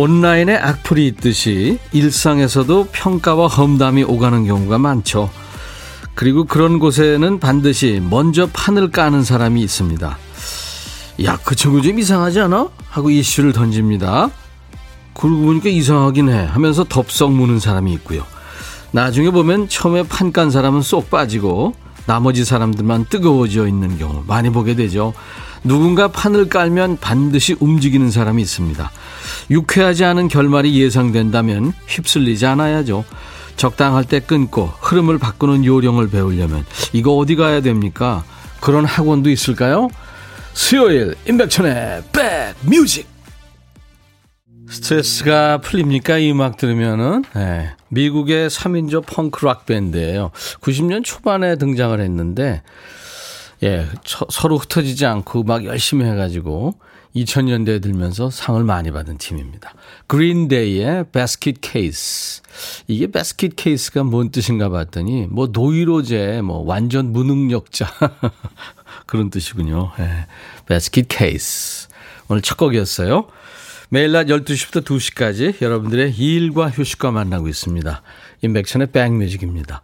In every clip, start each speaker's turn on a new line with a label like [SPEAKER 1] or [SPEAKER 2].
[SPEAKER 1] 온라인에 악플이 있듯이 일상에서도 평가와 험담이 오가는 경우가 많죠. 그리고 그런 곳에는 반드시 먼저 판을 까는 사람이 있습니다. 야, 그 친구 좀 이상하지 않아? 하고 이슈를 던집니다. 그러고 보니까 이상하긴 해 하면서 덥석 무는 사람이 있고요. 나중에 보면 처음에 판 깐 사람은 쏙 빠지고 나머지 사람들만 뜨거워져 있는 경우 많이 보게 되죠. 누군가 판을 깔면 반드시 움직이는 사람이 있습니다. 유쾌하지 않은 결말이 예상된다면 휩쓸리지 않아야죠. 적당할 때 끊고 흐름을 바꾸는 요령을 배우려면 이거 어디 가야 됩니까? 그런 학원도 있을까요? 수요일 임백천의 백뮤직 스트레스가 풀립니까? 이 음악 들으면은 네. 미국의 3인조 펑크 락 밴드예요. 90년 초반에 등장을 했는데 예, 서로 흩어지지 않고 막 열심히 해가지고 2000년대에 들면서 상을 많이 받은 팀입니다. Green Day의 Basket Case. 이게 Basket Case가 뭔 뜻인가 봤더니 뭐 노이로제, 뭐 완전 무능력자 그런 뜻이군요. 예, Basket Case. 오늘 첫 곡이었어요. 매일 낮 12시부터 2시까지 여러분들의 일과 휴식과 만나고 있습니다. 임백천의 백뮤직입니다.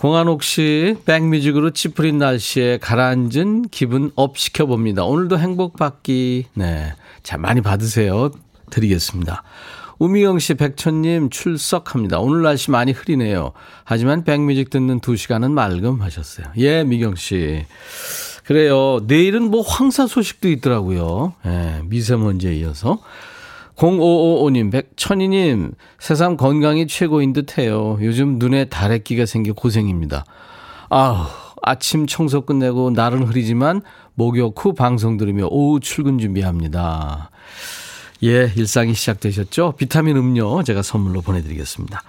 [SPEAKER 1] 공한옥 씨, 백뮤직으로 찌푸린 날씨에 가라앉은 기분 up 시켜봅니다. 오늘도 행복 받기, 네. 자, 많이 받으세요. 드리겠습니다. 우미영 씨, 백천님 출석합니다. 오늘 날씨 많이 흐리네요. 하지만 백뮤직 듣는 두 시간은 맑음 하셨어요. 예, 미경 씨. 그래요. 내일은 뭐 황사 소식도 있더라고요. 예, 미세먼지에 이어서. 0555님, 백천희님, 세상 건강이 최고인 듯 해요. 요즘 눈에 다래끼가 생겨 고생입니다. 아우, 아침 청소 끝내고 날은 흐리지만 목욕 후 방송 들으며 오후 출근 준비합니다. 예, 일상이 시작되셨죠? 비타민 음료 제가 선물로 보내드리겠습니다.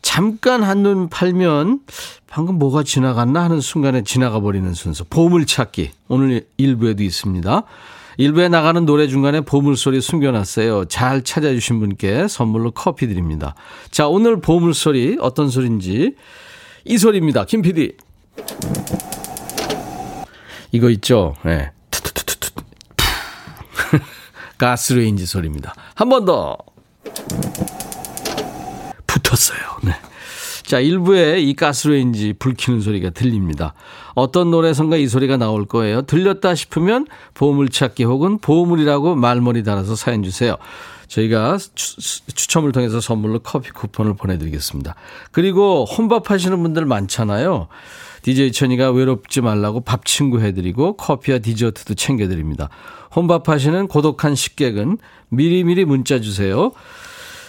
[SPEAKER 1] 잠깐 한눈 팔면 방금 뭐가 지나갔나 하는 순간에 지나가 버리는 순서. 보물찾기. 오늘 일부에도 있습니다. 일부에 나가는 노래 중간에 보물소리 숨겨놨어요. 잘 찾아주신 분께 선물로 커피 드립니다. 자, 오늘 보물소리 어떤 소리인지 이 소리입니다. 김 PD. 이거 있죠? 예. 네. 가스레인지 소리입니다. 한 번 더. 붙었어요. 네. 자, 일부에 이 가스레인지 불 켜는 소리가 들립니다. 어떤 노래선가 이 소리가 나올 거예요. 들렸다 싶으면 보물찾기 혹은 보물이라고 말머리 달아서 사연 주세요. 저희가 추, 첨을 통해서 선물로 커피 쿠폰을 보내드리겠습니다. 그리고 혼밥 하시는 분들 많잖아요. DJ 천이가 외롭지 말라고 밥 친구 해드리고 커피와 디저트도 챙겨드립니다. 혼밥 하시는 고독한 식객은 미리미리 문자 주세요.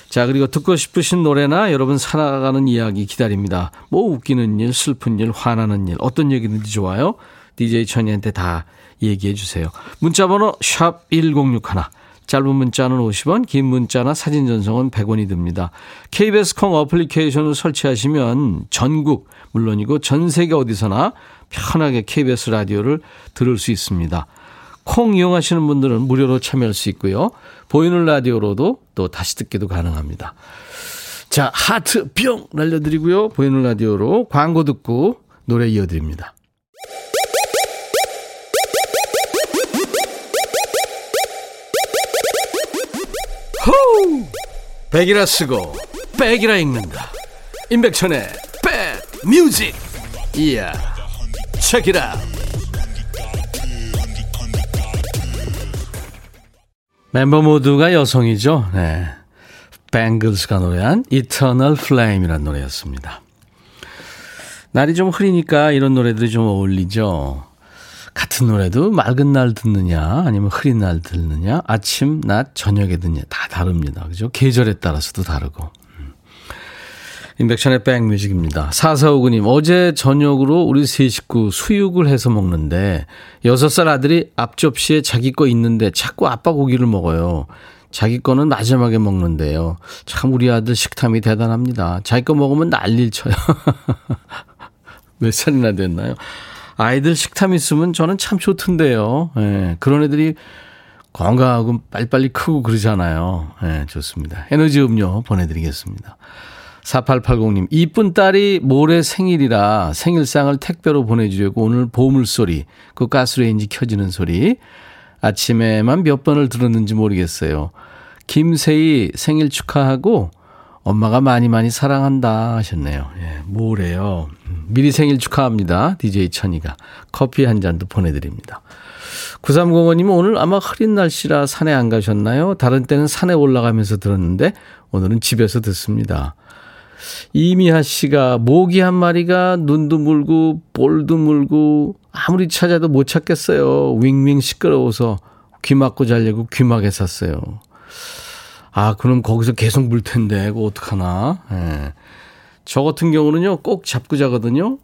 [SPEAKER 1] 자, 그리고 듣고 싶으신 노래나 여러분 살아가는 이야기 기다립니다. 뭐 웃기는 일, 슬픈 일, 화나는 일, 어떤 얘기든지 좋아요. DJ 천이한테 다 얘기해 주세요. 문자 번호 샵 1061. 짧은 문자는 50원, 긴 문자나 사진 전송은 100원이 듭니다. KBS 콩 어플리케이션을 설치하시면 전국, 물론이고 전 세계 어디서나 편하게 KBS 라디오를 들을 수 있습니다. 콩 이용하시는 분들은 무료로 참여할 수 있고요. 보이는 라디오로도 또 다시 듣기도 가능합니다. 자, 하트 뿅 날려드리고요. 보이는 라디오로 광고 듣고 노래 이어드립니다. 호우! 백이라 쓰고 백이라 읽는다. 임백천의 백 뮤직. 이야. 체키라. 멤버 모두가 여성이죠. 네. 뱅글스가 노래한 Eternal Flame이라는 노래였습니다. 날이 좀 흐리니까 이런 노래들이 좀 어울리죠. 같은 노래도 맑은 날 듣느냐, 아니면 흐린 날 듣느냐, 아침, 낮, 저녁에 듣느냐, 다 다릅니다. 그죠? 계절에 따라서도 다르고. 인백션의 백뮤직입니다. 4459님, 어제 저녁으로 우리 세 식구 수육을 해서 먹는데, 6살 아들이 앞접시에 자기 거 있는데 자꾸 아빠 고기를 먹어요. 자기 거는 마지막에 먹는데요. 참 우리 아들 식탐이 대단합니다. 자기 거 먹으면 난리를 쳐요. 몇 살이나 됐나요? 아이들 식탐 있으면 저는 참 좋던데요. 예, 그런 애들이 건강하고 빨리빨리 크고 그러잖아요. 예, 좋습니다. 에너지 음료 보내드리겠습니다. 4880님, 이쁜 딸이 모레 생일이라 생일상을 택배로 보내주려고 오늘 보물소리, 그 가스레인지 켜지는 소리, 아침에만 몇 번을 들었는지 모르겠어요. 김세희 생일 축하하고 엄마가 많이 많이 사랑한다 하셨네요. 예, 모레요. 미리 생일 축하합니다. DJ 천이가. 커피 한 잔도 보내드립니다. 9305님은 오늘 아마 흐린 날씨라 산에 안 가셨나요? 다른 때는 산에 올라가면서 들었는데 오늘은 집에서 듣습니다. 이미하 씨가 모기 한 마리가 눈도 물고 볼도 물고 아무리 찾아도 못 찾겠어요. 윙윙 시끄러워서 귀 막고 자려고 귀마개 샀어요. 아, 그럼 거기서 계속 물 텐데, 그거 어떡하나. 예. 저 같은 경우는요, 꼭 잡고 자거든요.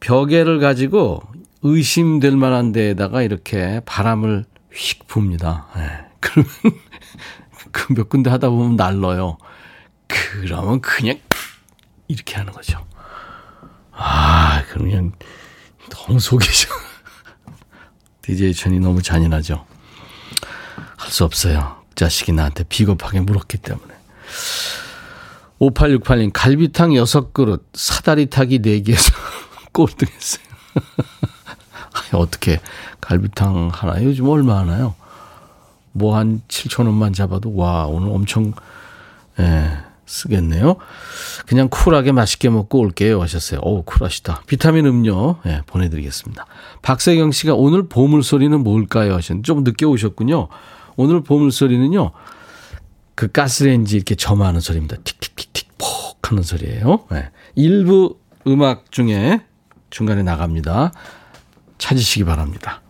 [SPEAKER 1] 벽에를 가지고 의심될 만한 데에다가 이렇게 바람을 휙 붑니다. 예. 그러면 그 몇 군데 하다 보면 날러요. 그러면 그냥 이렇게 하는 거죠. 아, 그러면 너무 속이 죠 DJ 천이 너무 잔인하죠. 할 수 없어요. 자식이 나한테 비겁하게 물었기 때문에. 5868님, 갈비탕 6그릇, 사다리 타기 4개에서 꼴등했어요. 어떻게, 갈비탕 하나, 요즘 얼마 하나요? 뭐 한 7천원만 잡아도, 와, 오늘 엄청, 예, 쓰겠네요. 그냥 쿨하게 맛있게 먹고 올게요 하셨어요. 오, 쿨하시다. 비타민 음료 네, 보내드리겠습니다. 박세경 씨가 오늘 보물소리는 뭘까요 하셨는데 좀 늦게 오셨군요. 오늘 보물소리는요. 그 가스레인지 이렇게 점하는 소리입니다. 틱틱틱틱 폭 하는 소리예요. 네. 일부 음악 중에 중간에 나갑니다. 찾으시기 바랍니다.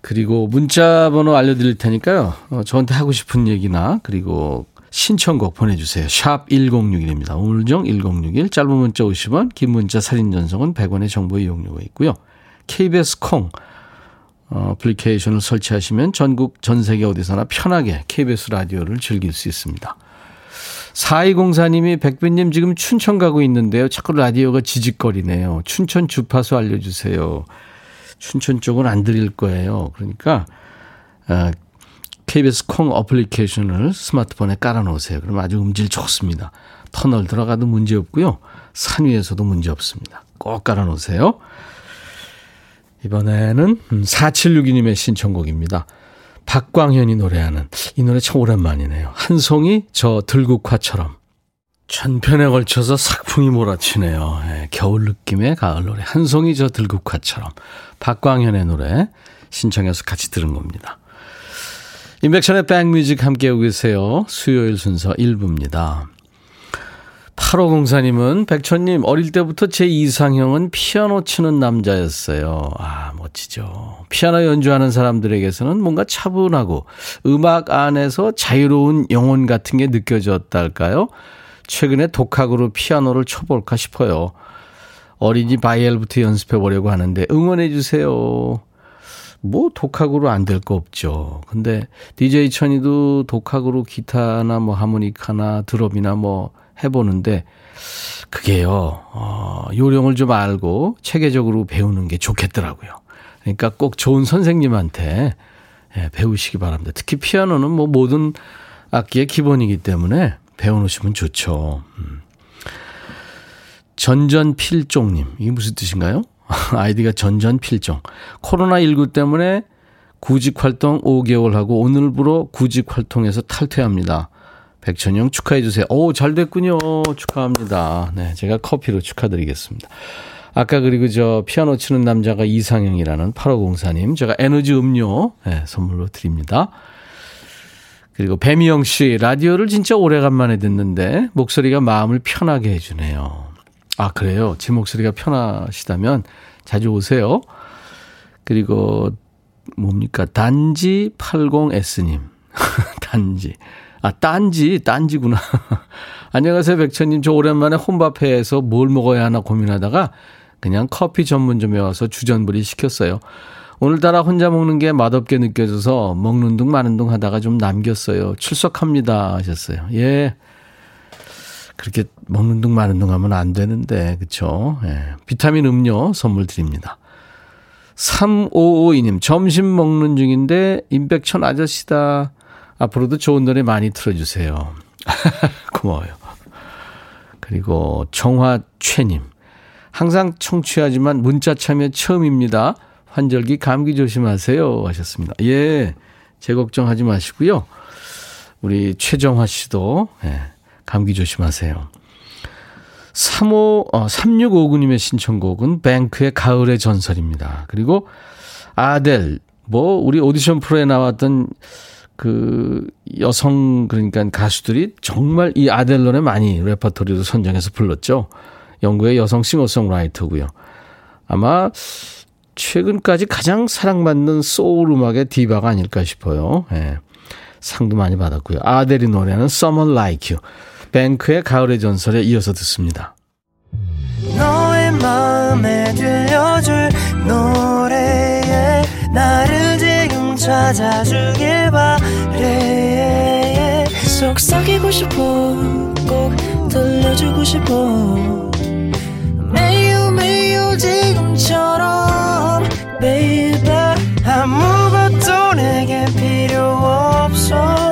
[SPEAKER 1] 그리고 문자 번호 알려드릴 테니까요. 어, 저한테 하고 싶은 얘기나 그리고 신청곡 보내주세요. 샵 1061입니다. 우물정 1061 짧은 문자 50원 긴 문자 사진 전송은 100원의 정보 이용료가 있고요. KBS 콩 어플리케이션을 설치하시면 전국 전 세계 어디서나 편하게 KBS 라디오를 즐길 수 있습니다. 4204님이 백빈님 지금 춘천 가고 있는데요. 자꾸 라디오가 지직거리네요. 춘천 주파수 알려주세요. 춘천 쪽은 안 드릴 거예요. 그러니까 어, KBS 콩 어플리케이션을 스마트폰에 깔아놓으세요. 그럼 아주 음질 좋습니다. 터널 들어가도 문제 없고요. 산 위에서도 문제 없습니다. 꼭 깔아놓으세요. 이번에는 4762님의 신청곡입니다. 박광현이 노래하는 이 노래 참 오랜만이네요. 한 송이 저 들국화처럼 전편에 걸쳐서 삭풍이 몰아치네요. 네, 겨울 느낌의 가을 노래 한 송이 저 들국화처럼 박광현의 노래 신청해서 같이 들은 겁니다. 인백션의 백뮤직 함께하고 계세요. 수요일 순서 1부입니다. 8504님은 백천님 어릴 때부터 제 이상형은 피아노 치는 남자였어요. 아 멋지죠. 피아노 연주하는 사람들에게서는 뭔가 차분하고 음악 안에서 자유로운 영혼 같은 게 느껴졌달까요? 최근에 독학으로 피아노를 쳐볼까 싶어요. 어린이 바이엘부터 연습해 보려고 하는데 응원해 주세요. 뭐 독학으로 안 될 거 없죠. 근데 DJ 천이도 독학으로 기타나 뭐 하모니카나 드럼이나 뭐 해보는데 그게요, 어, 요령을 좀 알고 체계적으로 배우는 게 좋겠더라고요. 그러니까 꼭 좋은 선생님한테 예, 배우시기 바랍니다. 특히 피아노는 뭐 모든 악기의 기본이기 때문에 배워놓으시면 좋죠. 음. 전전필종님, 이게 무슨 뜻인가요? 아이디가 전전필종. 코로나19 때문에 구직 활동 5개월 하고 오늘부로 구직 활동에서 탈퇴합니다. 백천영 축하해 주세요. 오, 잘 됐군요. 축하합니다. 네, 제가 커피로 축하드리겠습니다. 아까 그리고 저 피아노 치는 남자가 이상형이라는 8504님, 제가 에너지 음료 네, 선물로 드립니다. 그리고 배미영 씨, 라디오를 진짜 오래간만에 듣는데 목소리가 마음을 편하게 해주네요. 아, 그래요? 제 목소리가 편하시다면 자주 오세요. 그리고 뭡니까? 단지 80S님. 단지. 아, 딴지, 딴지구나. 안녕하세요, 백천님. 저 오랜만에 혼밥회에서 뭘 먹어야 하나 고민하다가 그냥 커피 전문점에 와서 주전부리 시켰어요. 오늘따라 혼자 먹는 게 맛없게 느껴져서 먹는 둥 마는 둥 하다가 좀 남겼어요. 출석합니다 하셨어요. 예. 그렇게 먹는 둥 마는 둥 하면 안 되는데, 그쵸? 예. 비타민 음료 선물 드립니다. 3552님, 점심 먹는 중인데, 임백천 아저씨다. 앞으로도 좋은 노래 많이 틀어주세요. 고마워요. 그리고 정화최님, 항상 청취하지만 문자 참여 처음입니다. 환절기 감기 조심하세요. 하셨습니다. 예, 제 걱정하지 마시고요. 우리 최정화 씨도, 예, 감기 조심하세요. 35, 어, 3659님의 신청곡은 뱅크의 가을의 전설입니다. 그리고 아델, 뭐, 우리 오디션 프로에 나왔던 그 여성, 그러니까 가수들이 정말 이 아델 노래 많이 레퍼토리로 선정해서 불렀죠. 영국의 여성 싱어송라이터고요. 아마 최근까지 가장 사랑받는 소울 음악의 디바가 아닐까 싶어요. 예. 상도 많이 받았고요. 아델이 노래하는 Someone Like You. 뱅크의 가을의 전설에 이어서 듣습니다. 속삭이고 싶어 꼭 들려주고 싶어. 매우 매우 지금처럼 baby 아무것도 내게 필요 없어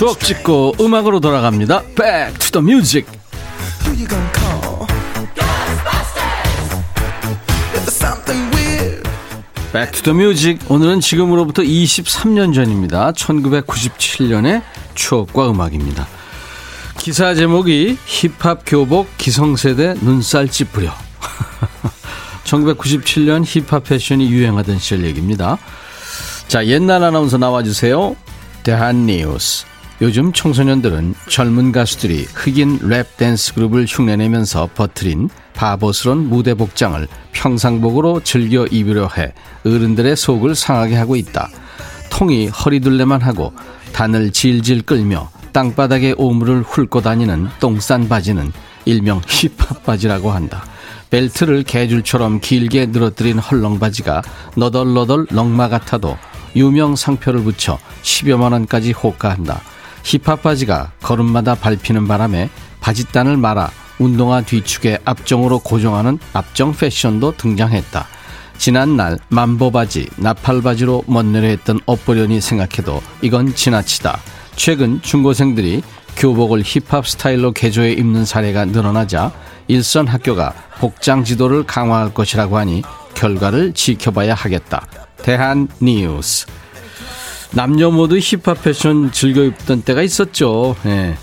[SPEAKER 1] 추억 찍고 음악으로 돌아갑니다. Back to the music. Back to the music. 오늘은 지금으로부터 23년 전입니다. 1997년의 추억과 음악입니다. 기사 제목이 힙합 교복 기성세대 눈살 찌푸려. 1997년 힙합 패션이 유행하던 시절 얘기입니다. 자, 옛날 아나운서 나와주세요. 대한뉴스. 요즘 청소년들은 젊은 가수들이 흑인 랩 댄스 그룹을 흉내내면서 퍼뜨린 바보스런 무대 복장을 평상복으로 즐겨 입으려 해 어른들의 속을 상하게 하고 있다. 통이 허리둘레만 하고 단을 질질 끌며 땅바닥에 오물을 훑고 다니는 똥싼 바지는 일명 힙합 바지라고 한다. 벨트를 개줄처럼 길게 늘어뜨린 헐렁바지가 너덜너덜 렁마 같아도 유명 상표를 붙여 10여만 원까지 호가한다. 힙합 바지가 걸음마다 밟히는 바람에 바지단을 말아 운동화 뒤축에 앞정으로 고정하는 앞정 패션도 등장했다. 지난날 만보바지, 나팔바지로 멋내려 했던 엇버련이 생각해도 이건 지나치다. 최근 중고생들이 교복을 힙합 스타일로 개조해 입는 사례가 늘어나자 일선 학교가 복장 지도를 강화할 것이라고 하니 결과를 지켜봐야 하겠다. 대한 뉴스. 남녀 모두 힙합 패션 즐겨 입던 때가 있었죠. 예.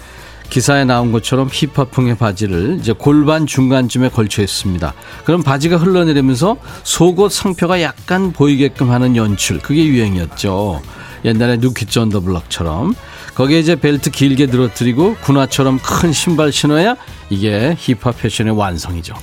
[SPEAKER 1] 기사에 나온 것처럼 힙합풍의 바지를 이제 골반 중간쯤에 걸쳐 있습니다. 그럼 바지가 흘러내리면서 속옷 상표가 약간 보이게끔 하는 연출. 그게 유행이었죠. 옛날에 New Kids on the Block처럼. 거기에 이제 벨트 길게 늘어뜨리고 군화처럼 큰 신발 신어야 이게 힙합 패션의 완성이죠.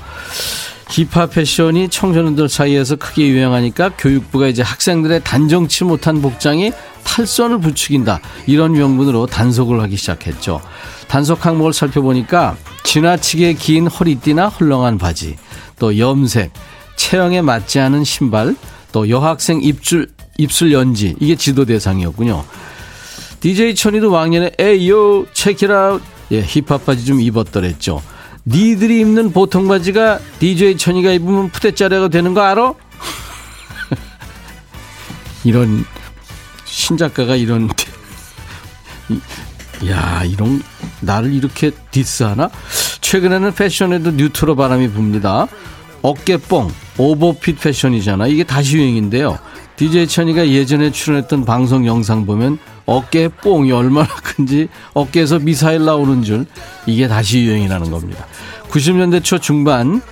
[SPEAKER 1] 힙합 패션이 청소년들 사이에서 크게 유행하니까 교육부가 이제 학생들의 단정치 못한 복장이 탈선을 부추긴다. 이런 명분으로 단속을 하기 시작했죠. 단속 항목을 살펴보니까 지나치게 긴 허리띠나 헐렁한 바지, 또 염색, 체형에 맞지 않은 신발, 또 여학생 입술, 입술 연지, 이게 지도 대상이었군요. DJ 천이도 왕년에 에이요, 체키라 예, 힙합 바지 좀 입었더랬죠. 니들이 입는 보통 바지가 DJ 천이가 입으면 푸대짜리가 되는 거 알아? 이런 신작가가 이런 야 이런 나를 이렇게 디스하나? 최근에는 패션에도 뉴트로 바람이 붑니다. 어깨뽕, 오버핏 패션이잖아. 이게 다시 유행인데요. DJ 천이가 예전에 출연했던 방송 영상 보면 어깨 뽕이 얼마나 큰지 어깨에서 미사일 나오는 줄 이게 다시 유행이라는 겁니다. 90년대 초 중반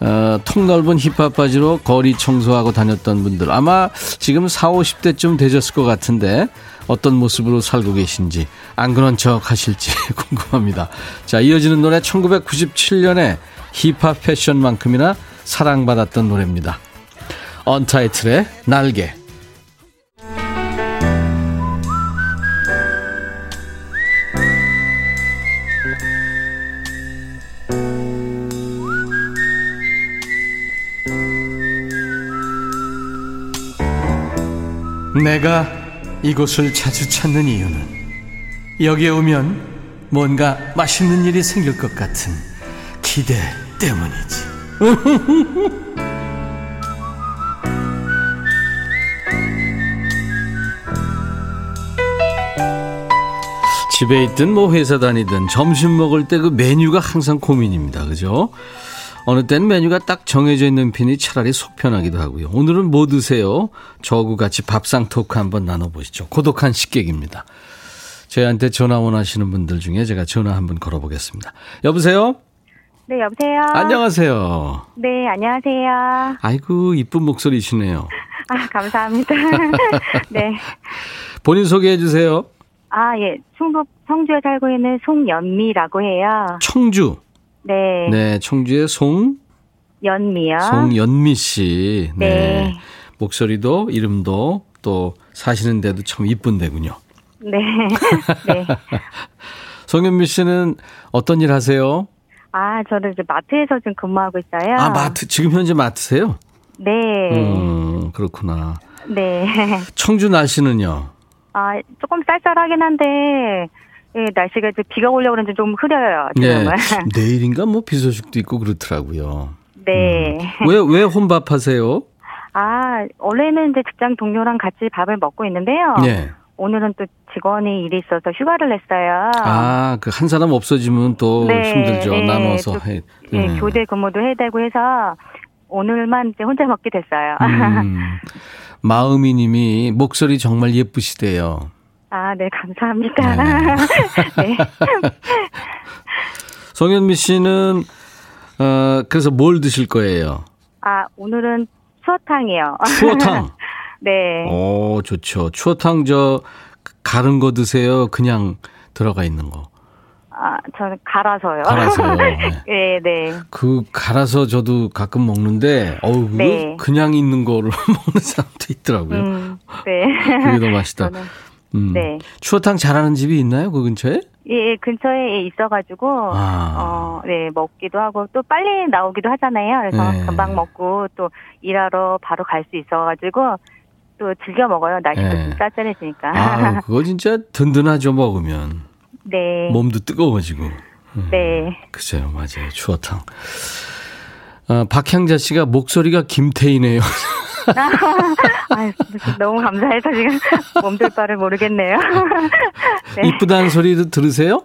[SPEAKER 1] 어, 통넓은 힙합 바지로 거리 청소하고 다녔던 분들 아마 지금 4, 50대쯤 되셨을 것 같은데 어떤 모습으로 살고 계신지 안 그런 척 하실지 궁금합니다. 자 이어지는 노래 1997년에 힙합 패션만큼이나 사랑받았던 노래입니다. 언타이틀의 날개 내가 이곳을 자주 찾는 이유는 여기에 오면 뭔가 맛있는 일이 생길 것 같은 기대 때문이지. 집에 있든 뭐 회사 다니든 점심 먹을 때 그 메뉴가 항상 고민입니다. 그죠? 어느 땐 메뉴가 딱 정해져 있는 편이 차라리 속 편하기도 하고요. 오늘은 뭐 드세요? 저하고 같이 밥상 토크 한번 나눠보시죠. 고독한 식객입니다. 저희한테 전화 원하시는 분들 중에 제가 전화 한번 걸어보겠습니다. 여보세요?
[SPEAKER 2] 네, 여보세요?
[SPEAKER 1] 안녕하세요.
[SPEAKER 2] 네, 안녕하세요.
[SPEAKER 1] 아이고, 이쁜 목소리시네요.
[SPEAKER 2] 아, 감사합니다. 네.
[SPEAKER 1] 본인 소개해 주세요.
[SPEAKER 2] 아, 예. 충북 청주에 살고 있는 송연미라고 해요.
[SPEAKER 1] 청주.
[SPEAKER 2] 네.
[SPEAKER 1] 네, 청주의 송,
[SPEAKER 2] 연미요.
[SPEAKER 1] 송연미 씨. 네.
[SPEAKER 2] 네.
[SPEAKER 1] 목소리도 이름도 또 사시는 데도 참 이쁜데군요.
[SPEAKER 2] 네. 네.
[SPEAKER 1] 송연미 씨는 어떤 일 하세요?
[SPEAKER 2] 아, 저는 이제 마트에서 지금 근무하고 있어요.
[SPEAKER 1] 아, 마트, 지금 현재 마트세요?
[SPEAKER 2] 네.
[SPEAKER 1] 음, 그렇구나.
[SPEAKER 2] 네.
[SPEAKER 1] 청주 날씨는요?
[SPEAKER 2] 아, 조금 쌀쌀하긴 한데, 예, 날씨가 이제 비가 오려고 그러는데 좀 흐려요, 지금은.
[SPEAKER 1] 네. 내일인가 뭐 비 소식도 있고 그렇더라고요.
[SPEAKER 2] 네.
[SPEAKER 1] 왜, 왜 혼밥하세요?
[SPEAKER 2] 아, 원래는 이제 직장 동료랑 같이 밥을 먹고 있는데요.
[SPEAKER 1] 네.
[SPEAKER 2] 오늘은 또 직원이 일이 있어서 휴가를 냈어요.
[SPEAKER 1] 아, 그 한 사람 없어지면 또
[SPEAKER 2] 네,
[SPEAKER 1] 힘들죠.
[SPEAKER 2] 네.
[SPEAKER 1] 나눠서
[SPEAKER 2] 또,
[SPEAKER 1] 해.
[SPEAKER 2] 예,
[SPEAKER 1] 음.
[SPEAKER 2] 교대 근무도 해야 되고 해서 오늘만 이제 혼자 먹게 됐어요.
[SPEAKER 1] 음. 마음이 님이 목소리 정말 예쁘시대요.
[SPEAKER 2] 아, 네, 감사합니다. 네.
[SPEAKER 1] 송현미 씨는, 어, 그래서 뭘 드실 거예요?
[SPEAKER 2] 아, 오늘은 추어탕이요.
[SPEAKER 1] 추어탕.
[SPEAKER 2] 네.
[SPEAKER 1] 오, 좋죠. 추어탕 저, 가른 거 드세요? 그냥 들어가 있는 거.
[SPEAKER 2] 아, 저는 갈아서요.
[SPEAKER 1] 갈아서요. 네.
[SPEAKER 2] 네, 네.
[SPEAKER 1] 그 갈아서 저도 가끔 먹는데 어우
[SPEAKER 2] 네.
[SPEAKER 1] 그냥 있는 거를 먹는 사람도 있더라고요.
[SPEAKER 2] 음, 네.
[SPEAKER 1] 그게 더 맛있다.
[SPEAKER 2] 저는,
[SPEAKER 1] 음.
[SPEAKER 2] 네.
[SPEAKER 1] 추어탕 잘하는 집이 있나요? 그 근처에?
[SPEAKER 2] 예, 예, 근처에 있어가지고,
[SPEAKER 1] 아.
[SPEAKER 2] 어, 네, 먹기도 하고, 또 빨리 나오기도 하잖아요. 그래서
[SPEAKER 1] 네.
[SPEAKER 2] 금방 먹고, 또 일하러 바로 갈 수 있어가지고, 또 즐겨 먹어요. 날씨도
[SPEAKER 1] 네.
[SPEAKER 2] 좀 쌀쌀해지니까.
[SPEAKER 1] 아, 그거 진짜 든든하죠 먹으면
[SPEAKER 2] 네.
[SPEAKER 1] 몸도 뜨거워지고.
[SPEAKER 2] 네.
[SPEAKER 1] 글쎄요, 맞아요. 추어탕. 아, 박향자 씨가 목소리가 김태희네요.
[SPEAKER 2] 아, 너무 감사해서 지금 몸둘 바를 모르겠네요. 네.
[SPEAKER 1] 이쁘다는 소리도 들으세요?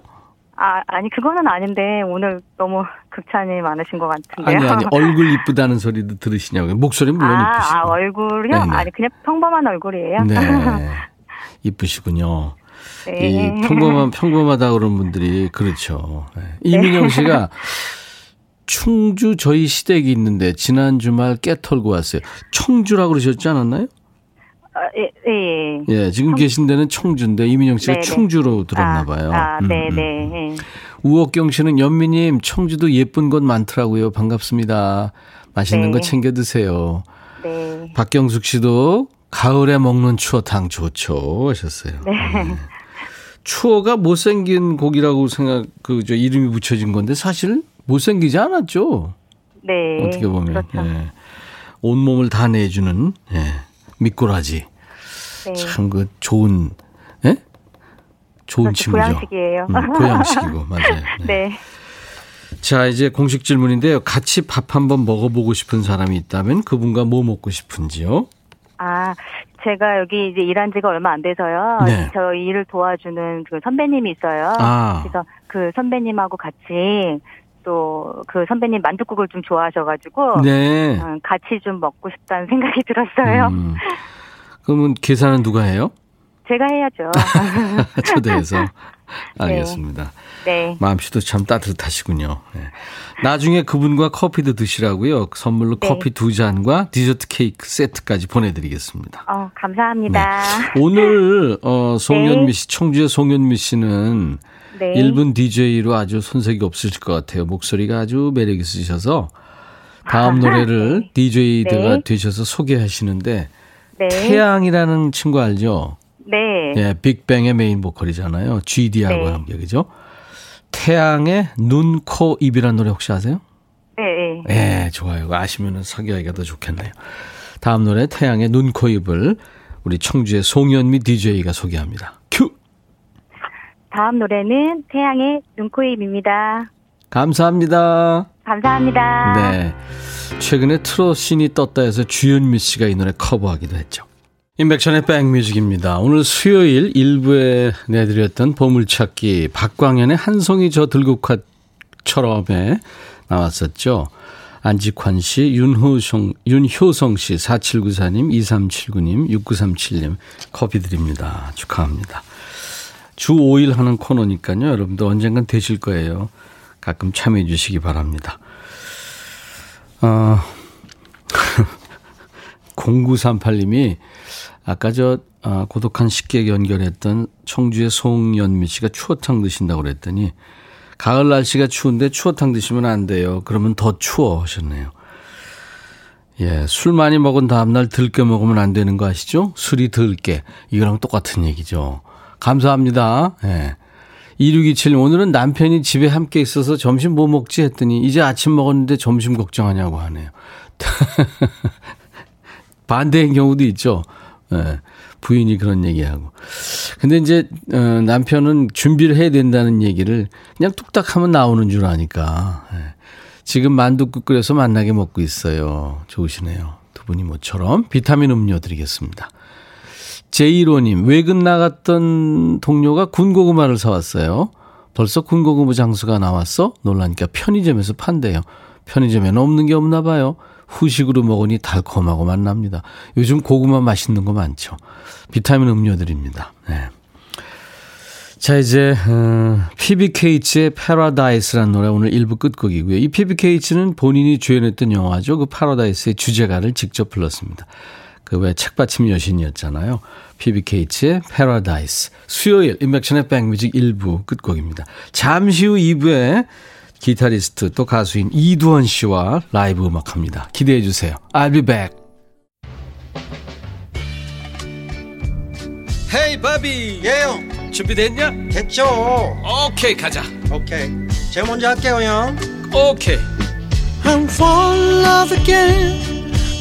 [SPEAKER 2] 아, 아니, 그거는 아닌데, 오늘 너무 극찬이 많으신 것 같은데요.
[SPEAKER 1] 아니 아니 얼굴 이쁘다는 소리도 들으시냐고요. 목소리 는 물론
[SPEAKER 2] 아,
[SPEAKER 1] 이쁘시고.
[SPEAKER 2] 아, 얼굴이요?
[SPEAKER 1] 네네.
[SPEAKER 2] 아니, 그냥 평범한 얼굴이에요.
[SPEAKER 1] 네. 이쁘시군요.
[SPEAKER 2] 네.
[SPEAKER 1] 이 평범한 평범하다 그런 분들이 그렇죠. 네. 이민영 씨가 충주 저희 시댁이 있는데 지난 주말 깨 털고 왔어요. 청주라고 그러셨지 않았나요?
[SPEAKER 2] 아, 예, 예, 예.
[SPEAKER 1] 예, 지금 계신 데는 청주인데 이민영 씨가
[SPEAKER 2] 네네.
[SPEAKER 1] 충주로 들었나 봐요.
[SPEAKER 2] 아,
[SPEAKER 1] 음,
[SPEAKER 2] 네,
[SPEAKER 1] 음.
[SPEAKER 2] 네. 예.
[SPEAKER 1] 우옥경 씨는 연미님 청주도 예쁜 곳 많더라고요. 반갑습니다. 맛있는
[SPEAKER 2] 네.
[SPEAKER 1] 거 챙겨 드세요.
[SPEAKER 2] 네.
[SPEAKER 1] 박경숙 씨도 가을에 먹는 추어탕 좋죠 하셨어요.
[SPEAKER 2] 네.
[SPEAKER 1] 추어가 못생긴 고기라고 생각 그 저 이름이 붙여진 건데 사실 못생기지 않았죠.
[SPEAKER 2] 네.
[SPEAKER 1] 어떻게 보면
[SPEAKER 2] 그렇죠.
[SPEAKER 1] 예. 온 몸을 다 내주는 예. 미꾸라지
[SPEAKER 2] 네.
[SPEAKER 1] 참 그 좋은 예? 좋은
[SPEAKER 2] 그렇죠.
[SPEAKER 1] 친구죠.
[SPEAKER 2] 보양식이에요.
[SPEAKER 1] 음, 보양식이고 맞아요. 네.
[SPEAKER 2] 네.
[SPEAKER 1] 자 이제 공식 질문인데요. 같이 밥 한번 먹어보고 싶은 사람이 있다면 그분과 뭐 먹고 싶은지요?
[SPEAKER 2] 아, 제가 여기 이제 일한 지가 얼마 안 돼서요.
[SPEAKER 1] 네.
[SPEAKER 2] 저 일을 도와주는 그 선배님이 있어요.
[SPEAKER 1] 아.
[SPEAKER 2] 그래서 그 선배님하고 같이 또 그 선배님 만둣국을 좀 좋아하셔가지고
[SPEAKER 1] 네.
[SPEAKER 2] 음, 같이 좀 먹고 싶다는 생각이 들었어요.
[SPEAKER 1] 음. 그러면 계산은 누가 해요?
[SPEAKER 2] 제가 해야죠.
[SPEAKER 1] 초대해서. 알겠습니다.
[SPEAKER 2] 네.
[SPEAKER 1] 마음씨도 참 따뜻하시군요. 네. 나중에 그분과 커피도 드시라고요. 선물로
[SPEAKER 2] 네.
[SPEAKER 1] 커피 두 잔과 디저트 케이크 세트까지 보내드리겠습니다.
[SPEAKER 2] 어, 감사합니다.
[SPEAKER 1] 오늘 어, 송현미 씨, 청주의 송현미 씨는
[SPEAKER 2] 네.
[SPEAKER 1] 1분 DJ로 아주 손색이 없으실 것 같아요. 목소리가 아주 매력 있으셔서 다음 노래를 DJ가
[SPEAKER 2] 네.
[SPEAKER 1] 되셔서 소개하시는데
[SPEAKER 2] 네.
[SPEAKER 1] 태양이라는 친구 알죠?
[SPEAKER 2] 네.
[SPEAKER 1] 예, 빅뱅의 메인 보컬이잖아요. GD하고
[SPEAKER 2] 네.
[SPEAKER 1] 함께 그죠? 태양의 눈, 코, 입이라는 노래 혹시 아세요?
[SPEAKER 2] 네. 네.
[SPEAKER 1] 예, 좋아요. 아시면은 소개하기가 더 좋겠네요. 다음 노래 태양의 눈, 코, 입을 우리 청주의 송현미 DJ가 소개합니다. 큐!
[SPEAKER 2] 다음 노래는 태양의 눈코입입니다.
[SPEAKER 1] 감사합니다.
[SPEAKER 2] 감사합니다.
[SPEAKER 1] 네. 최근에 트롯 신이 떴다 해서 주현미 씨가 이 노래 커버하기도 했죠. 인백션의 백뮤직입니다. 오늘 수요일 일부에 내드렸던 보물찾기 박광현의 한 송이 저 들국화처럼에 나왔었죠. 안직환 씨, 윤호성, 윤효성 씨, 4794님, 2379님, 6937님 커피 드립니다. 축하합니다. 주 5일 하는 코너니까요. 여러분도 언젠간 되실 거예요. 가끔 참여해 주시기 바랍니다. 어, 0938님이 아까 저 아, 고독한 식객 연결했던 청주의 송연미 씨가 추어탕 드신다고 그랬더니 가을 날씨가 추운데 추어탕 드시면 안 돼요. 그러면 더 추워 하셨네요. 예, 술 많이 먹은 다음날 들깨 먹으면 안 되는 거 아시죠? 술이 들깨. 이거랑 똑같은 얘기죠. 감사합니다. 예. 2627 오늘은 남편이 집에 함께 있어서 점심 뭐 먹지 했더니 이제 아침 먹었는데 점심 걱정하냐고 하네요. 반대인 경우도 있죠. 예, 부인이 그런 얘기하고. 근데 이제 어, 남편은 준비를 해야 된다는 얘기를 그냥 뚝딱 하면 나오는 줄 아니까. 예. 지금 만두국 끓여서 만나게 먹고 있어요. 좋으시네요. 두 분이 모처럼 비타민 음료 드리겠습니다. 제1호님, 외근 나갔던 동료가 군고구마를 사왔어요. 벌써 군고구마 장수가 나왔어? 놀라니까 편의점에서 판대요. 편의점에는 없는 게 없나 봐요. 후식으로 먹으니 달콤하고 맛납니다. 요즘 고구마 맛있는 거 많죠. 비타민 음료 드립니다. 네. 자, 이제, 어, PBKH의 패러다이스라는 노래 오늘 1부 끝곡이고요. 이 PBKH는 본인이 주연했던 영화죠. 그 패러다이스의 주제가를 직접 불렀습니다. 그 왜 책받침 여신이었잖아요. 피비 케이츠의 Paradise. 수요일 임백천의 백뮤직 1부 끝곡입니다. 잠시 후 2부에 기타리스트 또 가수인 이두헌 씨와 라이브 음악합니다. 기대해 주세요. I'll be back. Hey 바비
[SPEAKER 3] 예 형
[SPEAKER 1] 준비됐냐?
[SPEAKER 3] 됐죠
[SPEAKER 1] 오케이 가자.
[SPEAKER 3] 오케이 제가 먼저 할게요 형
[SPEAKER 1] 오케이.
[SPEAKER 3] I'm fall in love again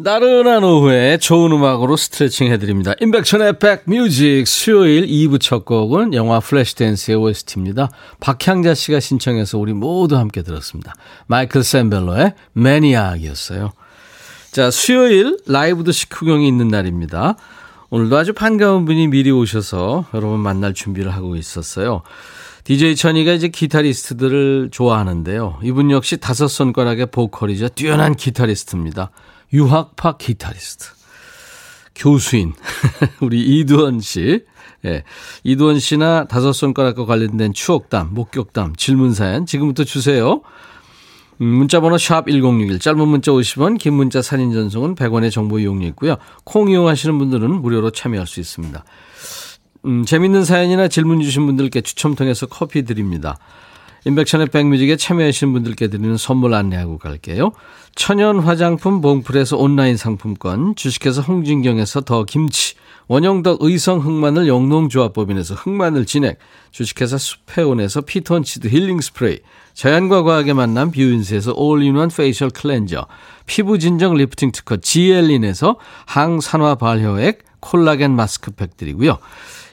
[SPEAKER 1] 나른한 오후에 좋은 음악으로 스트레칭 해드립니다. 임백천의 백뮤직 수요일 2부 첫 곡은 영화 Flashdance의 OST입니다. 박향자 씨가 신청해서 우리 모두 함께 들었습니다. 마이클 셈벨로의 Maniac이었어요. 자, 수요일 라이브도 식후경이 있는 날입니다. 오늘도 아주 반가운 분이 미리 오셔서 여러분 만날 준비를 하고 있었어요. DJ 천이가 이제 기타리스트들을 좋아하는데요. 이분 역시 다섯 손가락의 보컬이자 뛰어난 기타리스트입니다. 유학파 기타리스트. 교수인. 우리 이두원 씨. 예. 이두원 씨나 다섯 손가락과 관련된 추억담, 목격담, 질문 사연 지금부터 주세요. 음, 문자 번호 샵 1061, 짧은 문자 50원, 긴 문자 사진 전송은 100원의 정보 이용료 있고요. 콩 이용하시는 분들은 무료로 참여할 수 있습니다. 음, 재밌는 사연이나 질문 주신 분들께 추첨 통해서 커피 드립니다. 임백천의 백뮤직에 참여하신 분들께 드리는 선물 안내하고 갈게요. 천연 화장품 봉풀에서 온라인 상품권, 주식회사 홍진경에서 더 김치, 원형덕 의성 흑마늘 영농조합법인에서 흑마늘 진액, 주식회사 수페온에서 피톤치드 힐링 스프레이, 자연과 과학의 만남 뷰인스에서 all-in-one facial cleanser, 피부 진정 리프팅 특허 지엘린에서 항산화 발효액, 콜라겐 마스크팩 드리고요.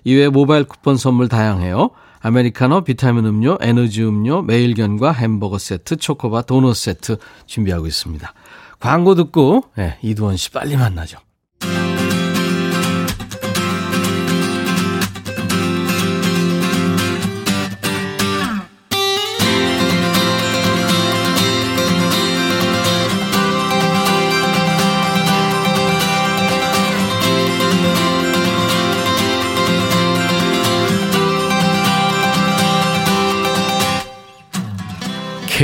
[SPEAKER 1] 이외에 모바일 쿠폰 선물 다양해요. 아메리카노, 비타민 음료, 에너지 음료, 매일견과 햄버거 세트, 초코바 도넛 세트 준비하고 있습니다. 광고 듣고 네, 이두원 씨 빨리 만나죠.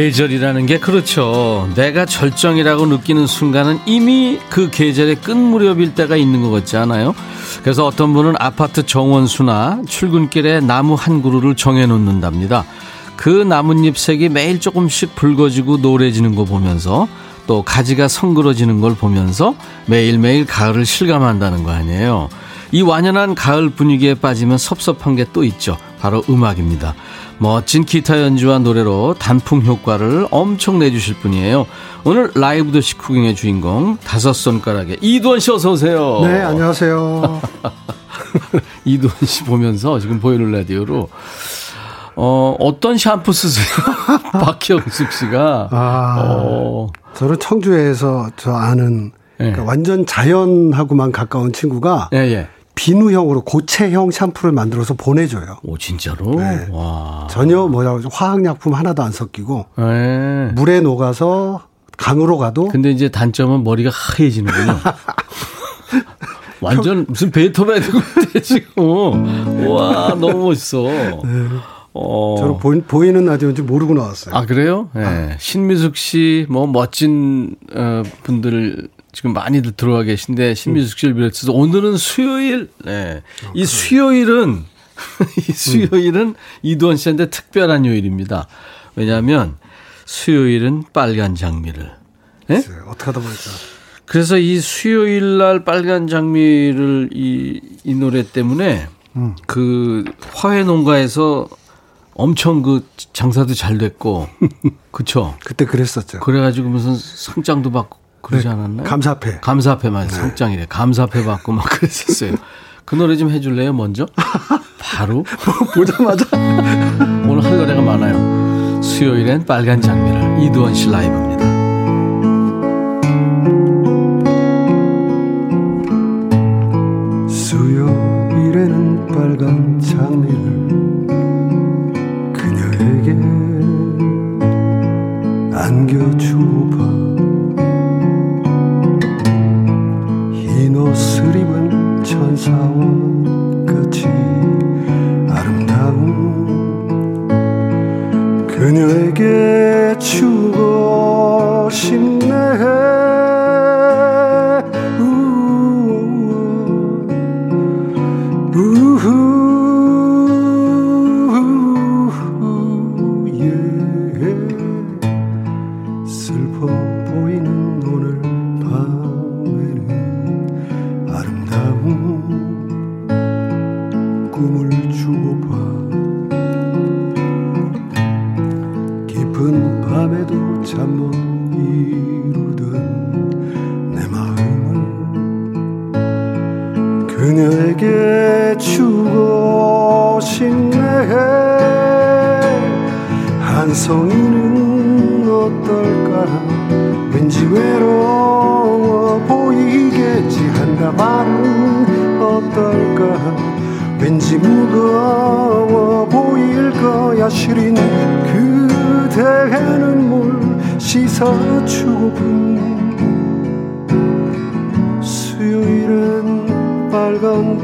[SPEAKER 1] 계절이라는 게 그렇죠. 내가 절정이라고 느끼는 순간은 이미 그 계절의 끝 무렵일 때가 있는 것 같지 않아요? 그래서 어떤 분은 아파트 정원수나 출근길에 나무 한 그루를 정해놓는답니다. 그 나뭇잎 색이 매일 조금씩 붉어지고 노래지는 거 보면서 또 가지가 성그러지는 걸 보면서 매일매일 가을을 실감한다는 거 아니에요. 이 완연한 가을 분위기에 빠지면 섭섭한 게 또 있죠. 바로 음악입니다. 멋진 기타 연주와 노래로 단풍 효과를 엄청 내주실 분이에요. 오늘 라이브 도시 쿠킹의 주인공 다섯 손가락의 이두원 씨 어서 오세요.
[SPEAKER 4] 네, 안녕하세요.
[SPEAKER 1] 이두원 씨 보면서 지금 보이는 라디오로 어, 어떤 샴푸 쓰세요? 박형숙 씨가.
[SPEAKER 4] 아,
[SPEAKER 1] 어,
[SPEAKER 4] 저는 청주에서 저 아는
[SPEAKER 1] 예.
[SPEAKER 4] 그러니까 완전 자연하고만 가까운 친구가
[SPEAKER 1] 예, 예.
[SPEAKER 4] 비누형으로 고체형 샴푸를 만들어서 보내줘요.
[SPEAKER 1] 오, 진짜로?
[SPEAKER 4] 네.
[SPEAKER 1] 와.
[SPEAKER 4] 전혀 뭐라고? 화학약품 하나도 안 섞이고
[SPEAKER 1] 예.
[SPEAKER 4] 물에 녹아서 강으로 가도
[SPEAKER 1] 근데 이제 단점은 머리가 하얘지는군요. 완전 무슨 베토벤 같아 지금. 와 너무 멋있어. 어.
[SPEAKER 4] 저는 보이, 보이는 라디오인지 모르고 나왔어요.
[SPEAKER 1] 아 그래요? 네. 신미숙 씨 뭐 멋진 어, 분들 지금 많이들 들어와 계신데 신미숙 씨를 비롯해서 오늘은 수요일. 네. 이 수요일은 이 수요일은 이두원 씨한테 특별한 요일입니다. 왜냐하면 수요일은 빨간 장미를. 네?
[SPEAKER 4] 어떻게 하다 보니까
[SPEAKER 1] 그래서 이 수요일 날 빨간 장미를 이, 이 노래 때문에
[SPEAKER 4] 음.
[SPEAKER 1] 그 화훼 농가에서 엄청 그 장사도 잘 됐고 그쵸
[SPEAKER 4] 그때 그랬었죠.
[SPEAKER 1] 그래가지고 무슨 상장도 받고 그러지 않았나요?
[SPEAKER 4] 네. 감사패.
[SPEAKER 1] 감사패 맞아 상장이래 감사패 받고 막 그랬었어요. 그 노래 좀 해줄래요 먼저? 바로
[SPEAKER 4] 보자마자
[SPEAKER 1] 오늘 할 노래가 많아요. 수요일엔 빨간 장미를 이두원 씨 라이브입니다.
[SPEAKER 4] 수요일에는 빨간 장미를 그녀에게 안겨주어 천사와 같이 아름다운 그녀에게 주고 싶네 그녀에게 주고 싶네 한 송이는 어떨까? 왠지 외로워 보이겠지. 한 다발은 어떨까? 왠지 무거워 보일 거야. 시린 그대의 눈물 씻어주고픈 빨간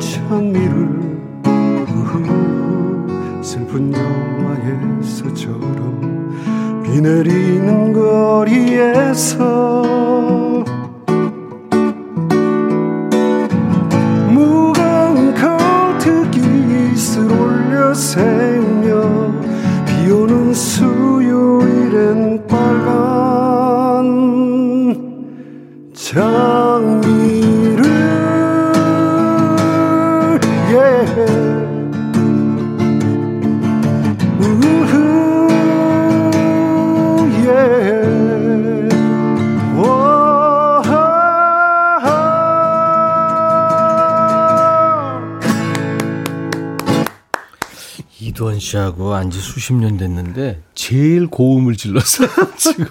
[SPEAKER 4] 우후, 슬픈 영화에서처럼 비 내리는 거리에서
[SPEAKER 1] 이두원 씨하고 안 지 수십 년 됐는데 제일 고음을 질렀어요 지금.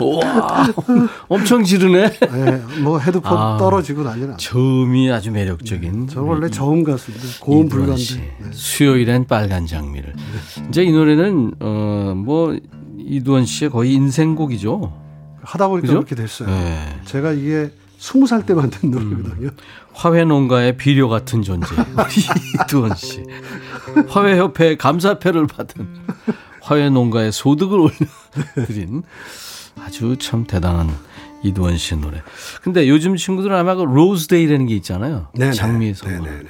[SPEAKER 1] 와 엄청 지르네.
[SPEAKER 4] 네, 뭐 헤드폰
[SPEAKER 1] 아.
[SPEAKER 4] 떨어지고 난리나.
[SPEAKER 1] 저음이 아주 매력적인.
[SPEAKER 4] 저 원래 저음 가수인데 고음 불가인데.
[SPEAKER 1] 씨.
[SPEAKER 4] 네.
[SPEAKER 1] 수요일엔 빨간 장미를. 이제 이 노래는 어뭐 이두원 씨의 거의 인생곡이죠.
[SPEAKER 4] 하다 보니까
[SPEAKER 1] 그죠?
[SPEAKER 4] 그렇게 됐어요.
[SPEAKER 1] 네.
[SPEAKER 4] 제가 이게 스무 살 때 만든 노래거든요.
[SPEAKER 1] 화훼 농가의 비료 같은 존재 이두원 씨. 화훼 협회 감사패를 받은 화훼 농가의 소득을 올려드린 아주 참 대단한 이두헌 씨 노래. 근데 요즘 친구들은 아마 그 Rose Day라는 게 있잖아요.
[SPEAKER 4] 네네.
[SPEAKER 1] 장미의 선물.
[SPEAKER 4] 네네네.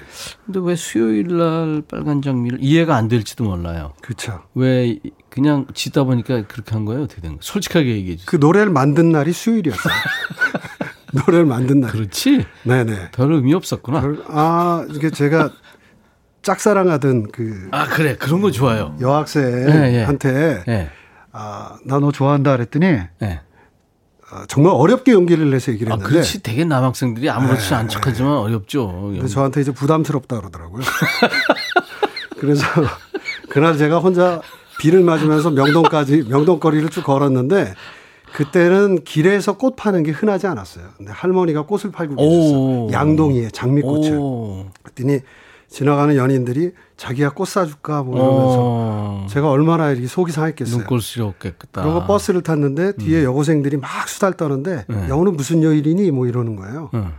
[SPEAKER 1] 근데 왜 수요일 날 빨간 장미를 이해가 안 될지도 몰라요.
[SPEAKER 4] 그렇죠.
[SPEAKER 1] 왜 그냥 짓다 보니까 그렇게 한 거예요? 어떻게 된 거예요? 솔직하게 얘기해 주세요.
[SPEAKER 4] 그 노래를 만든 날이 수요일이었어요. 노래를 만든 날.
[SPEAKER 1] 그렇지?
[SPEAKER 4] 네네.
[SPEAKER 1] 별 의미 없었구나.
[SPEAKER 4] 별- 아 이게 제가 짝사랑하던 그
[SPEAKER 1] 아 그래 그런 거 좋아요.
[SPEAKER 4] 여학생한테
[SPEAKER 1] 예.
[SPEAKER 4] 아, 나 너 좋아한다 그랬더니
[SPEAKER 1] 예.
[SPEAKER 4] 아, 정말 어렵게 용기를 내서 얘기를
[SPEAKER 1] 아,
[SPEAKER 4] 했는데
[SPEAKER 1] 그렇지. 되게 남학생들이 아무렇지
[SPEAKER 4] 네,
[SPEAKER 1] 않은 척하지만 어렵죠.
[SPEAKER 4] 근데 저한테 이제 부담스럽다 그러더라고요. 그래서 그날 제가 혼자 비를 맞으면서 명동까지 명동 거리를 쭉 걸었는데 그때는 길에서 꽃 파는 게 흔하지 않았어요. 근데 할머니가 꽃을 팔고
[SPEAKER 1] 오.
[SPEAKER 4] 계셨어요. 양동이에 장미꽃을.
[SPEAKER 1] 오.
[SPEAKER 4] 그랬더니 지나가는 연인들이 자기가 꽃 사줄까 뭐 이러면서
[SPEAKER 1] 어.
[SPEAKER 4] 제가 얼마나 이렇게 속이 상했겠어요.
[SPEAKER 1] 눈꼴 스럽겠다.
[SPEAKER 4] 그리고 버스를 탔는데 뒤에 여고생들이 막 수달 떠는데
[SPEAKER 1] 음. 네.
[SPEAKER 4] 야 오늘 무슨 요일이니 뭐 이러는 거예요.
[SPEAKER 1] 응.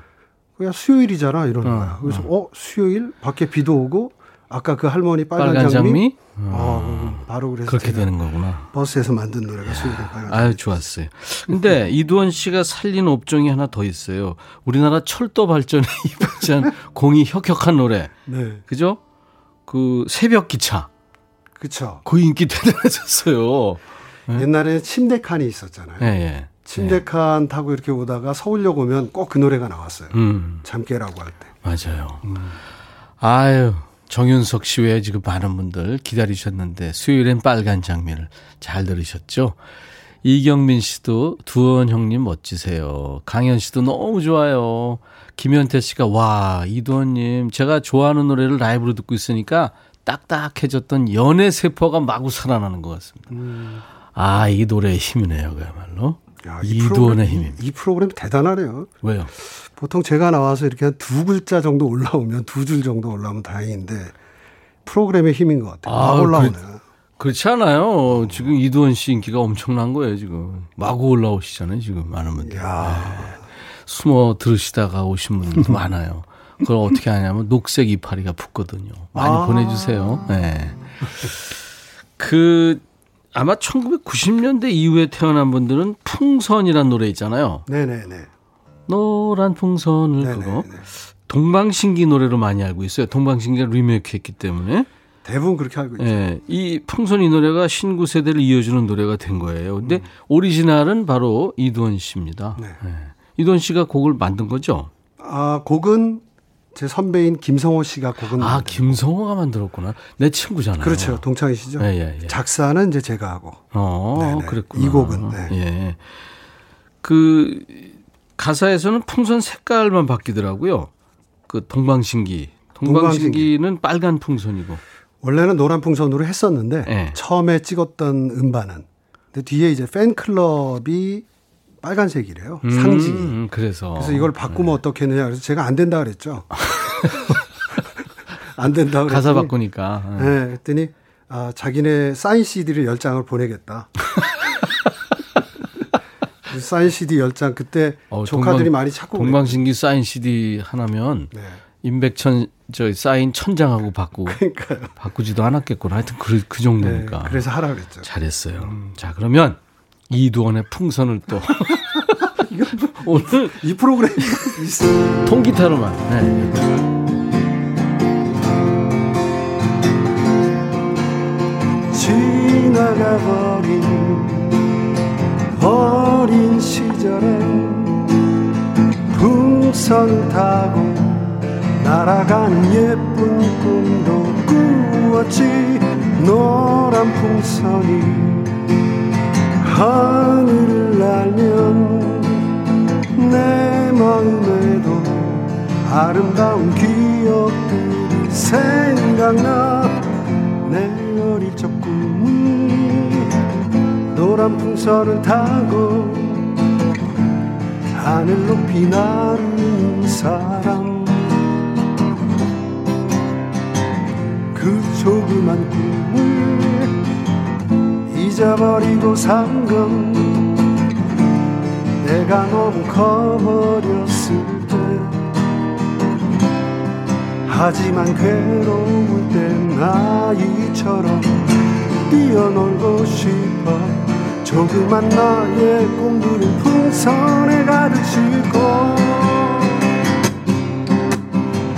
[SPEAKER 4] 그냥 수요일이잖아 이러는
[SPEAKER 1] 어,
[SPEAKER 4] 거야. 그래서 어 수요일 밖에 비도 오고 아까 그 할머니 빨간,
[SPEAKER 1] 빨간
[SPEAKER 4] 장미,
[SPEAKER 1] 장미?
[SPEAKER 4] 어, 바로 그래서
[SPEAKER 1] 그렇게 되는 거구나.
[SPEAKER 4] 버스에서 만든 노래가 수요일 빨간 장미.
[SPEAKER 1] 아유 좋았어요. 근데 이두원 씨가 살린 업종이 하나 더 있어요. 우리나라 철도 발전에 이바지한 공이 혁혁한 노래.
[SPEAKER 4] 네,
[SPEAKER 1] 그죠? 그 새벽 기차.
[SPEAKER 4] 그렇죠.
[SPEAKER 1] 그 인기 대단해졌어요.
[SPEAKER 4] 옛날에 침대 칸이 있었잖아요.
[SPEAKER 1] 예, 예.
[SPEAKER 4] 침대 칸 타고 이렇게 오다가 서울역 오면 꼭 그 노래가 나왔어요.
[SPEAKER 1] 음.
[SPEAKER 4] 잠 깨라고 할 때.
[SPEAKER 1] 맞아요. 아유, 정윤석 씨 외에 지금 많은 분들 기다리셨는데 수요일엔 빨간 장미를 잘 들으셨죠? 이경민 씨도 두원 형님 멋지세요. 강현 씨도 너무 좋아요. 김현태 씨가 와, 이두원님 제가 좋아하는 노래를 라이브로 듣고 있으니까 딱딱해졌던 연애 세포가 마구 살아나는 것 같습니다. 아, 이 노래의 힘이네요, 그야말로.
[SPEAKER 4] 야, 이
[SPEAKER 1] 이두원의
[SPEAKER 4] 프로그램-
[SPEAKER 1] 힘입니다.
[SPEAKER 4] 이 프로그램 대단하네요.
[SPEAKER 1] 왜요?
[SPEAKER 4] 보통 제가 나와서 이렇게 한 두 글자 정도 올라오면 두 줄 정도 올라오면 다행인데 프로그램의 힘인 것 같아요. 막
[SPEAKER 1] 아,
[SPEAKER 4] 올라오네.
[SPEAKER 1] 그렇지 않아요. 지금 이두원 씨 인기가 엄청난 거예요, 지금. 마구 올라오시잖아요, 지금 많은 분들. 네. 숨어 들으시다가 오신 분들도 많아요. 그걸 어떻게 하냐면 녹색 이파리가 붙거든요. 많이
[SPEAKER 4] 아.
[SPEAKER 1] 보내주세요. 네. 그 아마 1990년대 이후에 태어난 분들은 풍선이란 노래 있잖아요.
[SPEAKER 4] 네네네.
[SPEAKER 1] 노란 풍선을
[SPEAKER 4] 네네.
[SPEAKER 1] 그거 동방신기 노래로 많이 알고 있어요. 동방신기가 리메이크했기 때문에.
[SPEAKER 4] 대부분 그렇게 알고 있죠.
[SPEAKER 1] 예, 이 풍선 이 노래가 신구 세대를 이어주는 노래가 된 거예요. 근데
[SPEAKER 4] 음.
[SPEAKER 1] 오리지널은 바로 이두원 씨입니다.
[SPEAKER 4] 네.
[SPEAKER 1] 예. 이두원 씨가 곡을 만든 거죠?
[SPEAKER 4] 아 곡은 제 선배인 김성호 씨가 곡은
[SPEAKER 1] 아, 김성호가 만들었구나. 내 친구잖아요.
[SPEAKER 4] 그렇죠. 동창이시죠.
[SPEAKER 1] 예, 예, 예.
[SPEAKER 4] 작사는 이제 제가 하고.
[SPEAKER 1] 어,
[SPEAKER 4] 네네.
[SPEAKER 1] 그랬구나.
[SPEAKER 4] 이 곡은, 네.
[SPEAKER 1] 예. 그 가사에서는 풍선 색깔만 바뀌더라고요. 그 동방신기. 동방신기는 빨간 풍선이고.
[SPEAKER 4] 원래는 노란 풍선으로 했었는데
[SPEAKER 1] 네.
[SPEAKER 4] 처음에 찍었던 음반은 근데 뒤에 이제 팬클럽이 빨간색이래요. 상징이.
[SPEAKER 1] 음, 그래서.
[SPEAKER 4] 그래서 이걸 바꾸면 어떻겠느냐 그래서 제가 안 된다 그랬죠. 안 된다 그랬더니
[SPEAKER 1] 가사 바꾸니까. 예.
[SPEAKER 4] 네, 그랬더니 아, 자기네 사인 CD를 10장을 보내겠다. 그 사인 CD 10장 그때
[SPEAKER 1] 어,
[SPEAKER 4] 조카들이
[SPEAKER 1] 동방-
[SPEAKER 4] 많이 찾고
[SPEAKER 1] 동방신기 사인 CD 하나면.
[SPEAKER 4] 네.
[SPEAKER 1] 임백천 저 사인 천장하고 바꾸고
[SPEAKER 4] 그러니까요.
[SPEAKER 1] 바꾸지도 않았겠구나. 하여튼 그, 그 정도니까.
[SPEAKER 4] 네, 그래서 하라 그랬죠.
[SPEAKER 1] 잘했어요. 자 그러면 이두원의 풍선을 또 오늘
[SPEAKER 4] 이 프로그램이 있어요.
[SPEAKER 1] 통기타로만. 네.
[SPEAKER 4] 지나가버린 어린 시절에 풍선 타고 날아가는 예쁜 꿈도 꾸었지. 노란 풍선이 하늘을 날면 내 마음에도 아름다운 기억들이 생각나 꿈은 노란 풍선을 타고 하늘 높이 나르는 사람. 그 조그만 꿈을 잊어버리고 산건 내가 너무 커버렸을 때. 하지만 괴로울 땐 아이처럼 뛰어놀고 싶어 조그만 나의 꿈들을 풍선에 가득 싣고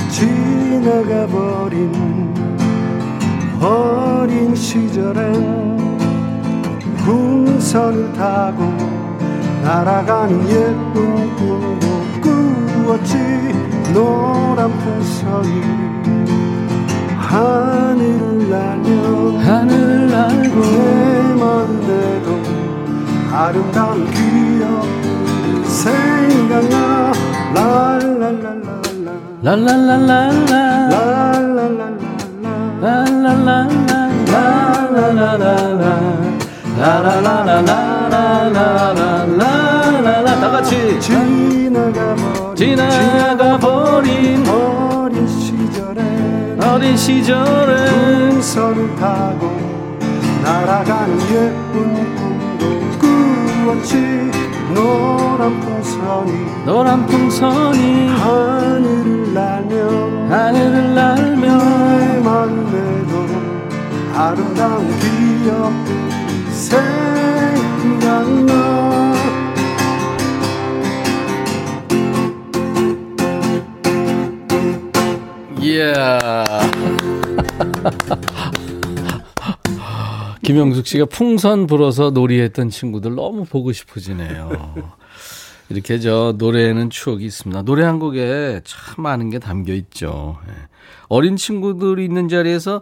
[SPEAKER 4] 지나가 버린 어린 시절엔 풍선을 타고 날아가는 예쁜 꿈도 꾸었지. 노란 풍선이 하늘을 날며
[SPEAKER 1] 하늘을 날고
[SPEAKER 4] 내 맘대로 아름다운 기억들이 생각나. 랄랄랄랄라.
[SPEAKER 1] 랄랄랄랄라.
[SPEAKER 4] 랄랄랄랄라.
[SPEAKER 1] 라라라라라라라라라라라라라 다 같이
[SPEAKER 4] 지나가버린
[SPEAKER 1] 지나가 버린
[SPEAKER 4] 어린 시절에
[SPEAKER 1] 어린 시절에
[SPEAKER 4] 풍선을 타고 날아가는 예쁜 꿈도 꾸었지 노란 풍선이
[SPEAKER 1] 노란 풍선이
[SPEAKER 4] 하늘을 날며
[SPEAKER 1] 하늘을 날며
[SPEAKER 4] 내 마음에도 아름다운 기억들이 생각나
[SPEAKER 1] 이야. 김영숙 씨가 풍선 불어서 놀이했던 친구들 너무 보고 싶어지네요. 이렇게 저 노래에는 추억이 있습니다. 노래 한 곡에 참 많은 게 담겨 있죠. 예. 어린 친구들이 있는 자리에서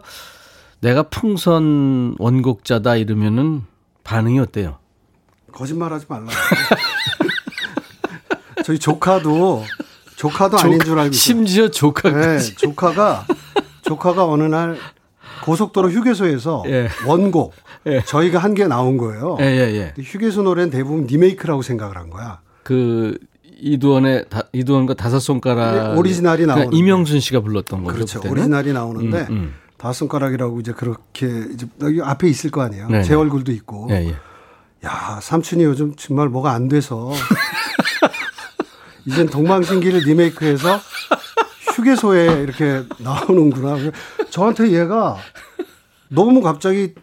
[SPEAKER 1] 내가 풍선 원곡자다 이러면은 반응이 어때요?
[SPEAKER 4] 거짓말하지 말라. 저희 조카도 조카도 아닌 줄 알고 있어요.
[SPEAKER 1] 심지어
[SPEAKER 4] 네,
[SPEAKER 1] 조카까지.
[SPEAKER 4] 조카가 조카가 어느 날 고속도로 휴게소에서
[SPEAKER 1] 예.
[SPEAKER 4] 원곡
[SPEAKER 1] 예.
[SPEAKER 4] 저희가 한 게 나온 거예요.
[SPEAKER 1] 예, 예, 예.
[SPEAKER 4] 휴게소 노래는 대부분 리메이크라고 생각을 한 거야.
[SPEAKER 1] 그 이두원의 다, 이두원과 다섯 손가락
[SPEAKER 4] 네, 오리지널이
[SPEAKER 1] 그러니까
[SPEAKER 4] 나오는
[SPEAKER 1] 이명순 씨가 불렀던 거죠.
[SPEAKER 4] 그렇죠.
[SPEAKER 1] 그때는?
[SPEAKER 4] 오리지널이 나오는데
[SPEAKER 1] 음, 음.
[SPEAKER 4] 다섯 손가락이라고 이제 그렇게 이제 여기 앞에 있을 거 아니에요.
[SPEAKER 1] 네네.
[SPEAKER 4] 제 얼굴도 있고.
[SPEAKER 1] 예, 예.
[SPEAKER 4] 야, 삼촌이 요즘 정말 뭐가 안 돼서 이젠 동방신기를 리메이크해서 휴게소에 이렇게 나오는구나. 저한테 얘가 너무 갑자기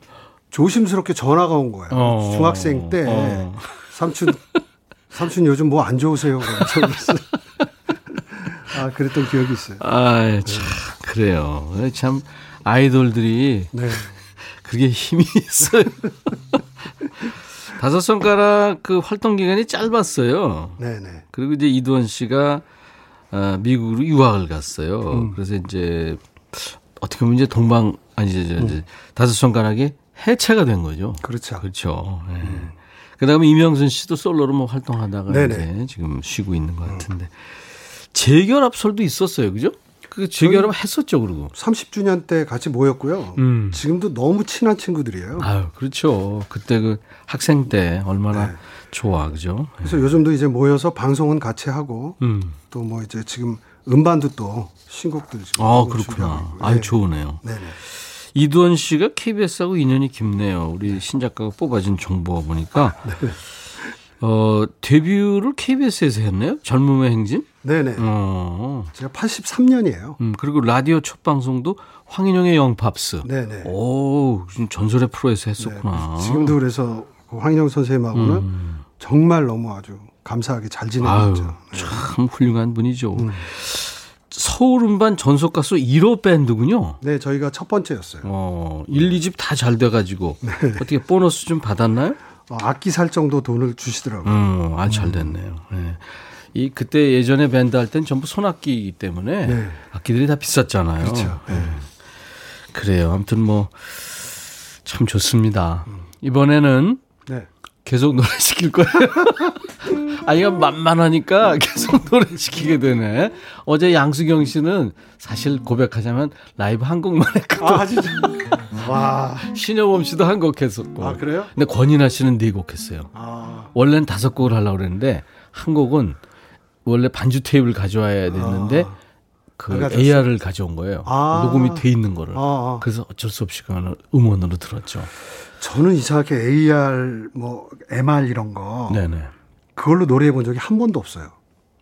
[SPEAKER 4] 조심스럽게 전화가 온 거예요.
[SPEAKER 1] 어.
[SPEAKER 4] 중학생 때
[SPEAKER 1] 어.
[SPEAKER 4] 삼촌 삼촌 요즘 뭐 안 좋으세요? 아, 그랬던 기억이 있어요.
[SPEAKER 1] 아, 참 그래요. 참 아이돌들이
[SPEAKER 4] 네.
[SPEAKER 1] 그게 힘이 있어요. 다섯 손가락 그 활동 기간이 짧았어요.
[SPEAKER 4] 네, 네.
[SPEAKER 1] 그리고 이제 이두원 씨가 아, 미국으로 유학을 갔어요.
[SPEAKER 4] 음.
[SPEAKER 1] 그래서 이제 어떻게 보면 이제 동방 아니 이제,
[SPEAKER 4] 음.
[SPEAKER 1] 이제 다섯 손가락이 해체가 된 거죠.
[SPEAKER 4] 그렇죠.
[SPEAKER 1] 그렇죠. 예. 그다음에 이명순 씨도 솔로로 뭐 활동하다가
[SPEAKER 4] 네네.
[SPEAKER 1] 이제 지금 쉬고 있는 것 같은데 재결합설도 있었어요, 그죠? 그 재결합 했었죠, 그리고.
[SPEAKER 4] 30주년 때 같이 모였고요.
[SPEAKER 1] 음.
[SPEAKER 4] 지금도 너무 친한 친구들이에요.
[SPEAKER 1] 아유, 그렇죠. 그때 그 학생 때 얼마나
[SPEAKER 4] 네.
[SPEAKER 1] 좋아, 그죠?
[SPEAKER 4] 그래서 요즘도 이제 모여서 방송은 같이 하고
[SPEAKER 1] 음.
[SPEAKER 4] 또뭐 이제 지금 음반도 또 신곡들 지금
[SPEAKER 1] 아, 그렇구나. 아유,
[SPEAKER 4] 네.
[SPEAKER 1] 좋으네요.
[SPEAKER 4] 네네.
[SPEAKER 1] 이두원 씨가 KBS하고 인연이 깊네요. 우리 신작가가 뽑아진 정보가 보니까. 어, 데뷔를 KBS에서 했네요? 젊음의 행진?
[SPEAKER 4] 네네.
[SPEAKER 1] 어.
[SPEAKER 4] 제가 83년이에요.
[SPEAKER 1] 음, 그리고 라디오 첫 방송도 황인영의 영팝스.
[SPEAKER 4] 네네.
[SPEAKER 1] 오, 전설의 프로에서 했었구나.
[SPEAKER 4] 네, 지금도 그래서 그 황인영 선생님하고는
[SPEAKER 1] 음.
[SPEAKER 4] 정말 너무 아주 감사하게 잘 있죠. 네.
[SPEAKER 1] 참 훌륭한 분이죠.
[SPEAKER 4] 음.
[SPEAKER 1] 서울 음반 전속 가수 1호 밴드군요.
[SPEAKER 4] 네, 저희가 첫 번째였어요.
[SPEAKER 1] 어, 1, 2집 다 잘 돼가지고.
[SPEAKER 4] 네.
[SPEAKER 1] 어떻게 보너스 좀 받았나요?
[SPEAKER 4] 어, 악기 살 정도 돈을 주시더라고요.
[SPEAKER 1] 음, 아, 잘 됐네요. 예. 이, 그때 예전에 밴드 할 땐 전부 손악기이기 때문에
[SPEAKER 4] 네.
[SPEAKER 1] 악기들이 다 비쌌잖아요.
[SPEAKER 4] 그렇죠.
[SPEAKER 1] 예. 그래요. 아무튼 뭐, 참 좋습니다. 이번에는
[SPEAKER 4] 네.
[SPEAKER 1] 계속 노래 시킬 거예요. 아이가 만만하니까 계속 노래 시키게 되네. 어제 양수경 씨는 사실 고백하자면 라이브 한 곡만 했거든.
[SPEAKER 4] 아, 진짜. 와.
[SPEAKER 1] 신여범 씨도 한 곡 했었고.
[SPEAKER 4] 아, 그래요?
[SPEAKER 1] 근데 권인아 씨는 네 곡 했어요.
[SPEAKER 4] 아.
[SPEAKER 1] 원래는 다섯 곡을 하려고 그랬는데 한 곡은 원래 반주 테이프를 가져와야 됐는데
[SPEAKER 4] 안
[SPEAKER 1] 그? AR을 가져온 거예요.
[SPEAKER 4] 아.
[SPEAKER 1] 녹음이 돼 있는 거를.
[SPEAKER 4] 아, 아.
[SPEAKER 1] 그래서 어쩔 수 없이 그거는 음원으로 들었죠.
[SPEAKER 4] 저는 이상하게 AR 뭐 MR 이런 거
[SPEAKER 1] 네네.
[SPEAKER 4] 그걸로 노래해 본 적이 한 번도 없어요.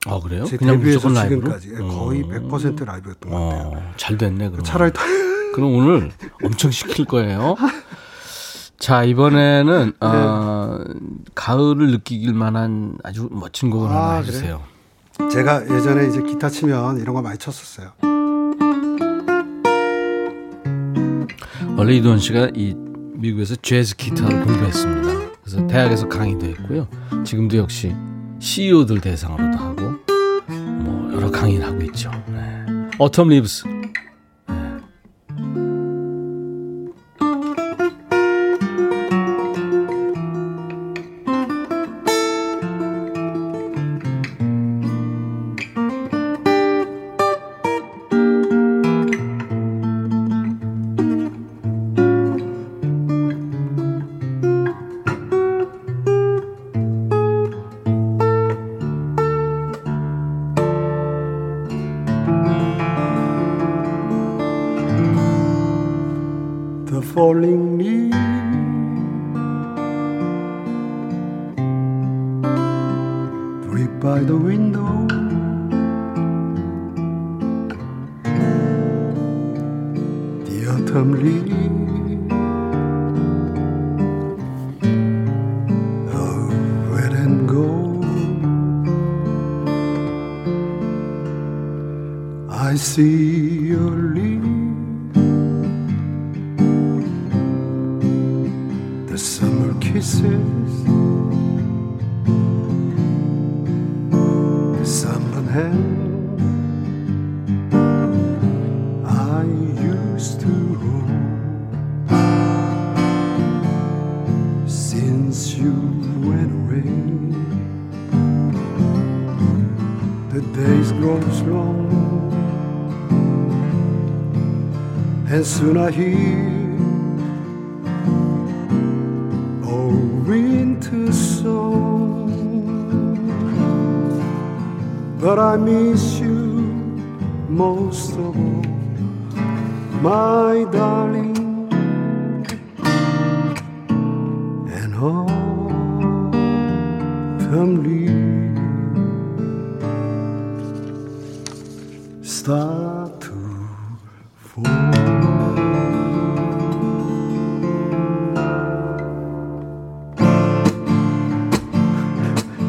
[SPEAKER 1] 아 그래요?
[SPEAKER 4] 제
[SPEAKER 1] 그냥 무조건 라이브로?
[SPEAKER 4] 지금까지 예, 거의
[SPEAKER 1] 어.
[SPEAKER 4] 100% 라이브였던 것 같아요.
[SPEAKER 1] 어, 잘 됐네 그럼.
[SPEAKER 4] 차라리 더
[SPEAKER 1] 그럼 오늘 엄청 시킬 거예요. 자 이번에는
[SPEAKER 4] 네.
[SPEAKER 1] 어, 가을을 느끼길 만한 아주 멋진 곡을
[SPEAKER 4] 아,
[SPEAKER 1] 하나? 해주세요.
[SPEAKER 4] 제가 예전에 이제 기타 치면 이런 거 많이 쳤었어요.
[SPEAKER 1] 원래 이도원 씨가 이 미국에서 재즈 기타를 공부했습니다. 그래서 대학에서 강의도 했고요. 지금도 역시 CEO들 대상으로도 하고 뭐 여러 강의를 하고 있죠. 네. 어텀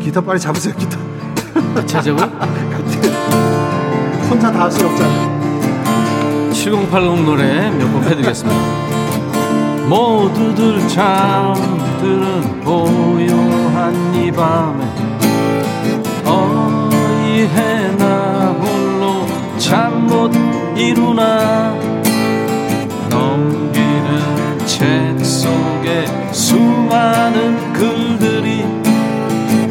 [SPEAKER 4] 기타 빨리 잡으세요 기타.
[SPEAKER 1] 차제고?
[SPEAKER 4] 혼자 다 할 수 없잖아요
[SPEAKER 1] 7080 노래 몇 곡 해드리겠습니다. 모두들 잠들은 고요한 이 밤에 어이해 나 홀로 잠 못 이루나? 넘기는 책 속에 수많은 글들이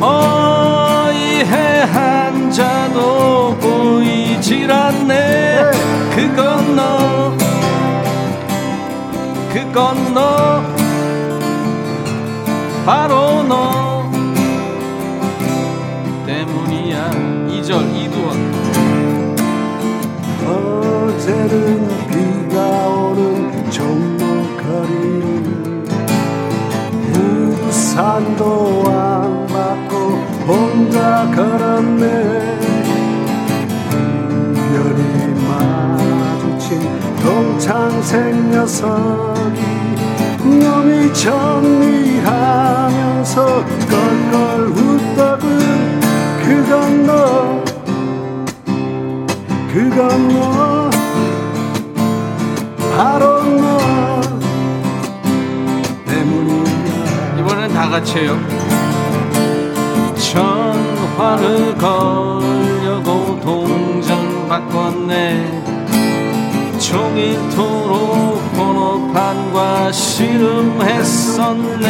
[SPEAKER 1] 어이해 한자도 보이질 않네. 그건 너 그건 너. 바로 너
[SPEAKER 4] 동창생 녀석이 놈이 정리하면서 껄껄 웃더군. 그건 너 그건 너 바로 너 때문이야.
[SPEAKER 1] 이번엔 다 같이 해요. 전화를 걸려고 동전 바꿨네 종이토록 번호판과 씨름했었네.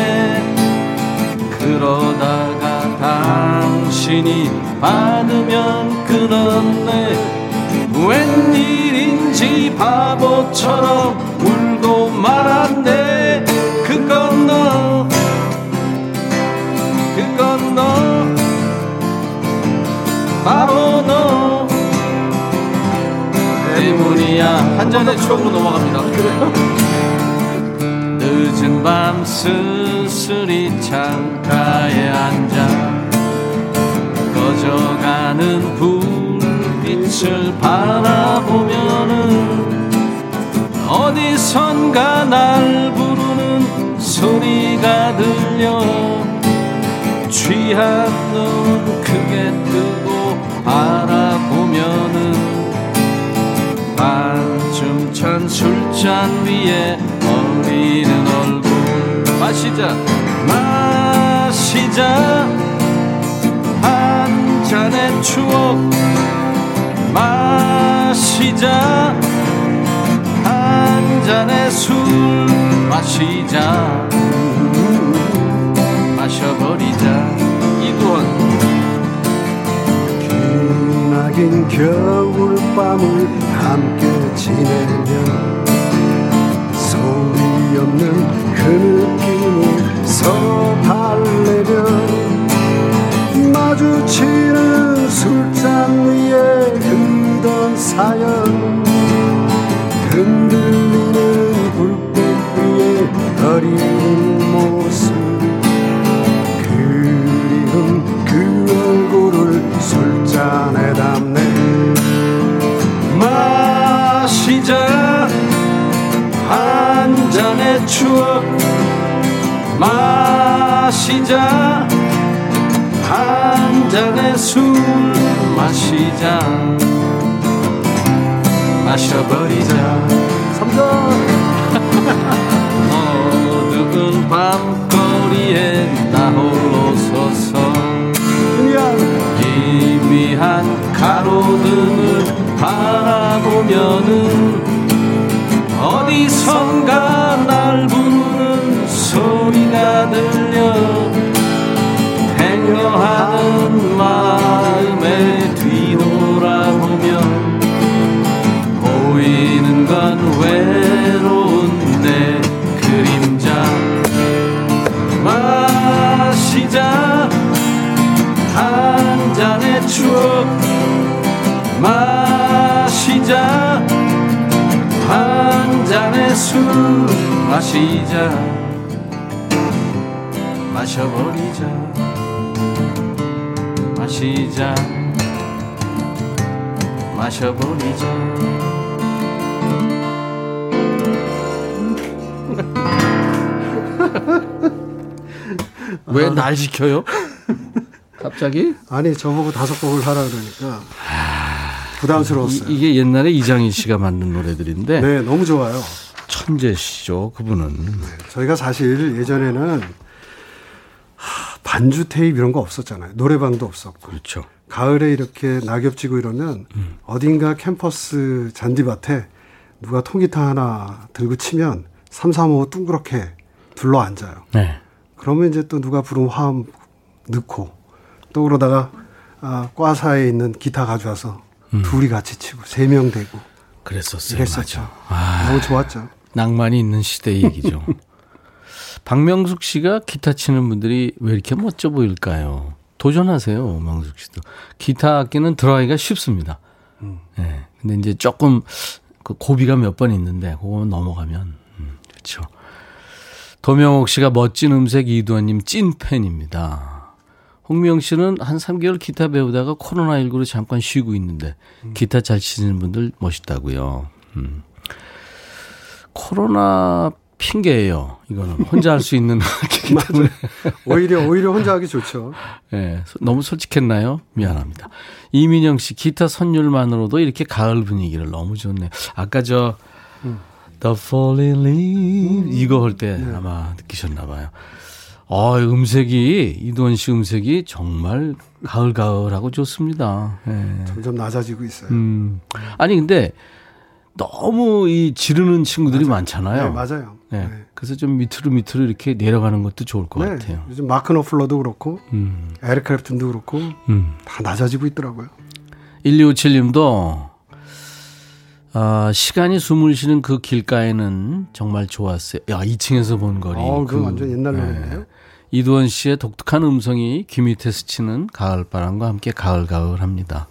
[SPEAKER 1] 그러다가 당신이 받으면 끊었네. 웬일인지 바보처럼 울고 말았네. 그 건 너 그 건 너. 바로 이야. 한 잔의 추억으로 넘어갑니다. 늦은 밤 쓸쓸히 창가에 앉아 꺼져가는 불빛을 바라보면은 어디선가 날 부르는 소리가 들려. 취한 눈 크게 뜨고 바라보면은 반쯤 찬 술잔 위에 어리는 얼굴. 마시자 마시자. 한 잔의 추억. 마시자 한 잔의 술. 마시자. 마셔버리자. 이건
[SPEAKER 4] 기나긴 겨울밤을 함께 지내며 소리 없는 그 느낌을 달래며 마주치는 술잔 위에 흐던 사연 흔들리는 불빛 위에 어리
[SPEAKER 1] 추억 마시자. 한 잔의 술 마시자. 마셔버리자.
[SPEAKER 4] 삼자
[SPEAKER 1] 어두운 밤거리에 나 홀로 서서 희미한 가로등을 바라보면은 어디선가 날 부르는 소리가 들 술 마시자 마셔버리자 마시자 마셔버리자 왜 날 시켜요? 갑자기?
[SPEAKER 4] 아니 저보고 다섯 곡을 하라 그러니까 부담스러웠어요.
[SPEAKER 1] 이, 게 옛날에 이장희 씨가 만든 노래들인데
[SPEAKER 4] 네, 너무 좋아요.
[SPEAKER 1] 천재시죠 그분은.
[SPEAKER 4] 저희가 사실 예전에는 하, 반주 테이프 이런 거 없었잖아요. 노래방도 없었고.
[SPEAKER 1] 그렇죠.
[SPEAKER 4] 가을에 이렇게 낙엽 지고 이러면 어딘가 캠퍼스 잔디밭에 누가 통기타 하나 들고 치면 삼삼오오 둥그렇게 둘러 앉아요.
[SPEAKER 1] 네.
[SPEAKER 4] 그러면 이제 또 누가 부른 화음 넣고 또 그러다가 아, 과사에 있는 기타 가져와서 둘이 같이 치고 세 명 되고
[SPEAKER 1] 그랬었어요.
[SPEAKER 4] 이랬었죠.
[SPEAKER 1] 맞아. 아,
[SPEAKER 4] 너무 좋았죠.
[SPEAKER 1] 낭만이 있는 시대의 얘기죠. 박명숙 씨가 기타 치는 분들이 왜 이렇게 멋져 보일까요? 도전하세요, 명숙 씨도. 기타 악기는 들어가기가 쉽습니다. 네. 근데 이제 조금 그 고비가 몇 번 있는데 그거 넘어가면 음, 그렇죠. 도명옥 씨가 멋진 음색 이두환님 찐 팬입니다. 홍미영 씨는 한 3개월 기타 배우다가 코로나19로 잠깐 쉬고 있는데 기타 잘 치시는 분들 멋있다고요. 음. 코로나 핑계예요. 이거는 혼자 할 수 있는 기기 때문에.
[SPEAKER 4] 오히려 오히려 혼자 하기 좋죠.
[SPEAKER 1] 예, 너무 솔직했나요? 미안합니다. 이민영 씨 기타 선율만으로도 이렇게 가을 분위기를 너무 좋네. 아까 저 The Falling Leaves 이거 할때 아마 느끼셨나 봐요. 아, 음색이 이두원 씨 음색이 정말 가을 가을하고 좋습니다. 예.
[SPEAKER 4] 점점 낮아지고 있어요.
[SPEAKER 1] 음. 아니 근데 너무 이 지르는 친구들이 많잖아요.
[SPEAKER 4] 네, 맞아요.
[SPEAKER 1] 네.
[SPEAKER 4] 네.
[SPEAKER 1] 그래서 좀 밑으로 밑으로 이렇게 내려가는 것도 좋을 것
[SPEAKER 4] 네,
[SPEAKER 1] 같아요.
[SPEAKER 4] 요즘 마크 너플러도 그렇고
[SPEAKER 1] 음.
[SPEAKER 4] 에릭 크랩튼도 그렇고
[SPEAKER 1] 음.
[SPEAKER 4] 다 낮아지고 있더라고요.
[SPEAKER 1] 1257님도 아, 시간이 숨을 쉬는 그 길가에는 정말 좋았어요. 야, 2층에서 본 거리.
[SPEAKER 4] 어, 그 완전 옛날 노래인데요.
[SPEAKER 1] 이두원 씨의 독특한 음성이 귀 밑에 스치는 가을 바람과 함께 가을가을 합니다.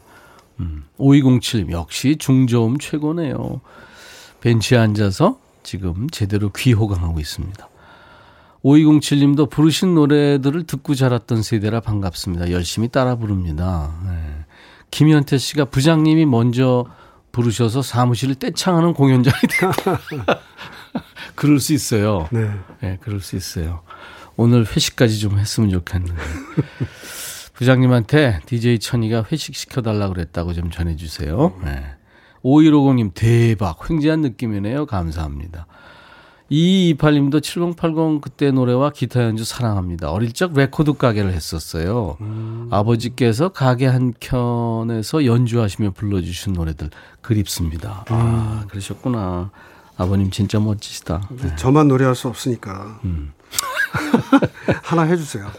[SPEAKER 1] 음, 5207 역시 중저음 최고네요. 벤치에 앉아서 지금 제대로 귀 호강하고 있습니다. 5207님도 부르신 노래들을 듣고 자랐던 세대라 반갑습니다. 열심히 따라 부릅니다. 네. 김현태 씨가 부장님이 먼저 부르셔서 사무실을 떼창하는 공연장이 되고 그럴 수 있어요.
[SPEAKER 4] 네.
[SPEAKER 1] 네, 그럴 수 있어요. 오늘 회식까지 좀 했으면 좋겠는데. 부장님한테 DJ 천이가 회식 시켜달라고 그랬다고 좀 전해주세요. 네. 5150님, 대박. 횡재한 느낌이네요. 감사합니다. 2228님도 7080 그때 노래와 기타 연주 사랑합니다. 어릴 적 레코드 가게를 했었어요.
[SPEAKER 4] 음.
[SPEAKER 1] 아버지께서 가게 한 켠에서 연주하시며 불러주신 노래들 그립습니다.
[SPEAKER 4] 음.
[SPEAKER 1] 아, 그러셨구나. 아버님 진짜 멋지시다. 네.
[SPEAKER 4] 저만 노래할 수 없으니까
[SPEAKER 1] 음.
[SPEAKER 4] 하나 해주세요.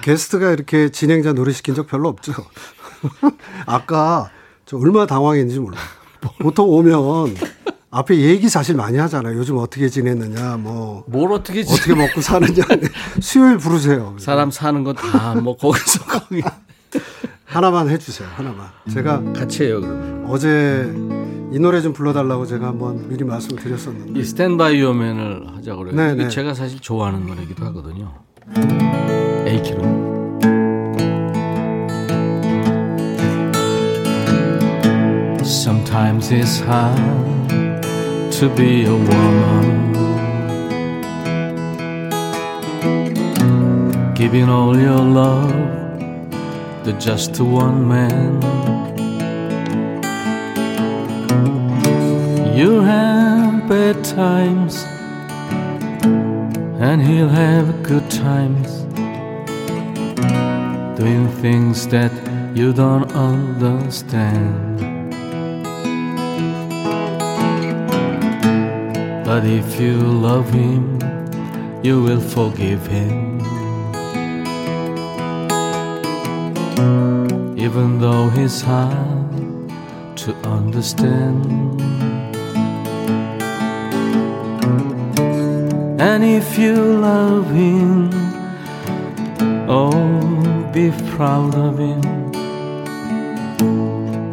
[SPEAKER 4] 게스트가 이렇게 진행자 노래 시킨 적 별로 없죠. 아까 저 얼마나 당황했는지 몰라. 보통 오면 앞에 얘기 사실 많이 하잖아요. 요즘 어떻게 지냈느냐, 뭐
[SPEAKER 1] 뭘 어떻게
[SPEAKER 4] 어떻게 먹고 사느냐. 수요일 부르세요.
[SPEAKER 1] 사람 사는 거다뭐 거기서 거기
[SPEAKER 4] 하나만 해주세요. 하나만. 제가
[SPEAKER 1] 같이 해요 그러면.
[SPEAKER 4] 어제 이 노래 좀 불러달라고 제가 한번 미리 말씀을 드렸었는데
[SPEAKER 1] 이 스탠바이 요맨을 하자고 그래요.
[SPEAKER 4] 네,
[SPEAKER 1] 이게
[SPEAKER 4] 네.
[SPEAKER 1] 제가 사실 좋아하는 노래기도 하거든요. 에이키로. Sometimes it's hard to be a woman. Giving all your love to just one man. You'll have bad times, and he'll have good times. Doing things that you don't understand. But if you love him, you will forgive him. Even though he's hard to understand. And if you love him, oh, be proud of him.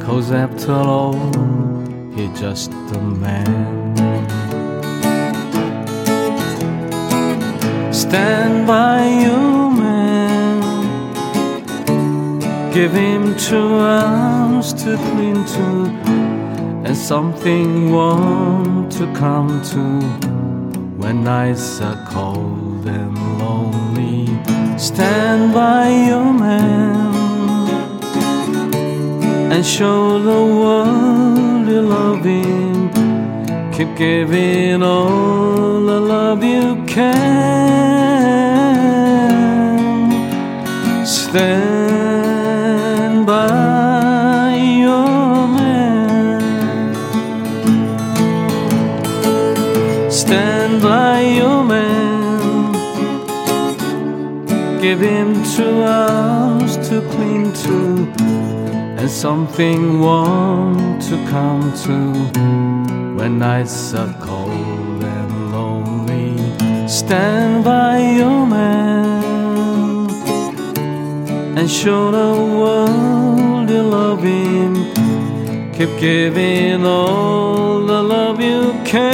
[SPEAKER 1] Cause after all, he's just a man. Stand by you, Give him two arms to cling to, and something warm to come to when nights are cold and lonely. Stand by your man and show the world you love him. Keep giving all the love you can. Stand Stand by your man. Give him two arms to cling to, and something warm to come to when nights are cold and lonely. Stand by your man and show the world you love him. Keep giving all the love you can.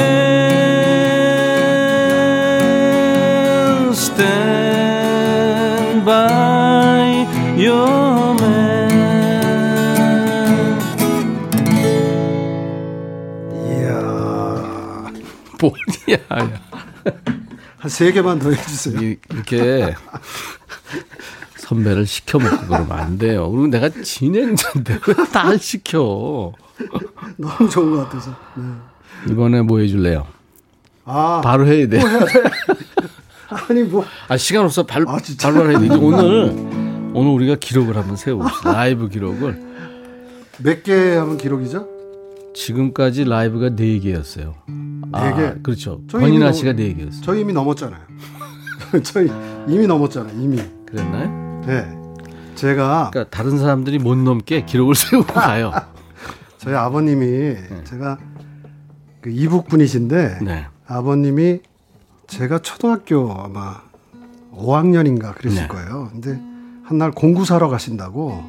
[SPEAKER 1] Stand by your man.
[SPEAKER 4] 이야
[SPEAKER 1] 뭐야?
[SPEAKER 4] 한 세 개만 더 해주세요.
[SPEAKER 1] 이- 이렇게 선배를 시켜 먹고 그러면 안 돼요. 그리고 내가 진행자인데 왜 다 시켜?
[SPEAKER 4] 너무 좋은 것 같아서. 네.
[SPEAKER 1] 이번에 뭐 해줄래요?
[SPEAKER 4] 아
[SPEAKER 1] 바로 해야 돼.
[SPEAKER 4] 아니 뭐
[SPEAKER 1] 아 시간 없어. 발,
[SPEAKER 4] 아?
[SPEAKER 1] 바로 해야 돼. 오늘 오늘 우리가 기록을 한번 세워봅시다. 라이브 기록을
[SPEAKER 4] 몇 개 하면 기록이죠?
[SPEAKER 1] 지금까지 라이브가 4 개였어요. 아,
[SPEAKER 4] 네 개?
[SPEAKER 1] 그렇죠. 권인아 씨가
[SPEAKER 4] 너무-
[SPEAKER 1] 4개였어요.
[SPEAKER 4] 저희 이미 넘었잖아요. 저희 이미 넘었잖아요. 이미.
[SPEAKER 1] 그랬나요?
[SPEAKER 4] 네. 제가
[SPEAKER 1] 그러니까 다른 사람들이 못 넘게 기록을 세우고 가요.
[SPEAKER 4] 저희 아버님이
[SPEAKER 1] 네.
[SPEAKER 4] 제가 그 이북 분이신데
[SPEAKER 1] 네.
[SPEAKER 4] 아버님이 제가 초등학교 아마 5학년인가 그랬을
[SPEAKER 1] 네.
[SPEAKER 4] 거예요. 근데 한날 공구 사러 가신다고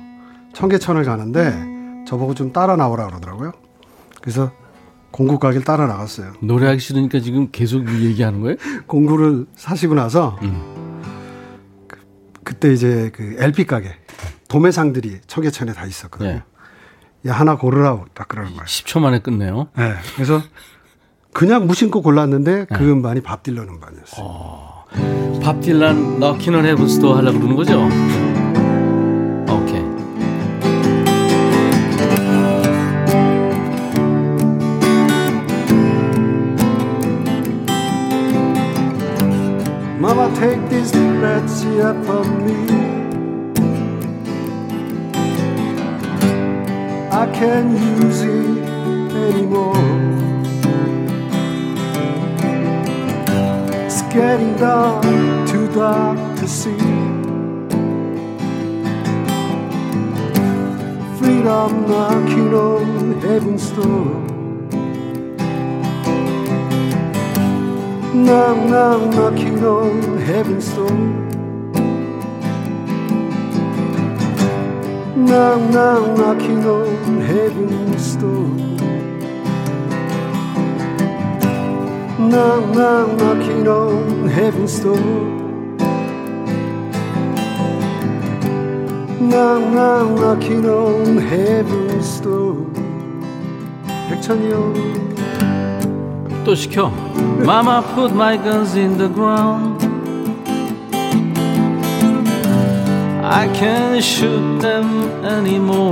[SPEAKER 4] 청계천을 가는데 저보고 좀 따라 나오라 그러더라고요. 그래서 공구 가게를 따라 나갔어요.
[SPEAKER 1] 노래하기 싫으니까 지금 계속 이 얘기하는 거예요?
[SPEAKER 4] 공구를 사시고 나서
[SPEAKER 1] 음.
[SPEAKER 4] 그, 때 이제 그 LP 가게 도매상들이 청계천에 다 있었거든요.
[SPEAKER 1] 네.
[SPEAKER 4] 야 하나 고르라고 딱 그러는 거예요.
[SPEAKER 1] 10초 만에 끝내요.
[SPEAKER 4] 네. 그래서 그냥 무심코 골랐는데
[SPEAKER 1] 네.
[SPEAKER 4] 그 음반이 밥 딜런 음반이었어요.
[SPEAKER 1] 밥 딜란 너키는 헤븐스도 하려고 그러는 거죠?
[SPEAKER 4] Up from me. I can't use it anymore. It's getting dark, too dark to see. Freedom knocking on heaven's door. Knock, knock, knocking on heaven's door. Knock, knock, knocking on heaven's door. Knock, knock, knocking on heaven's door. Knock, knock, knocking on heaven's door. 백천이요.
[SPEAKER 1] 또 시켜. Mama put my guns in the ground. I can't shoot them anymore.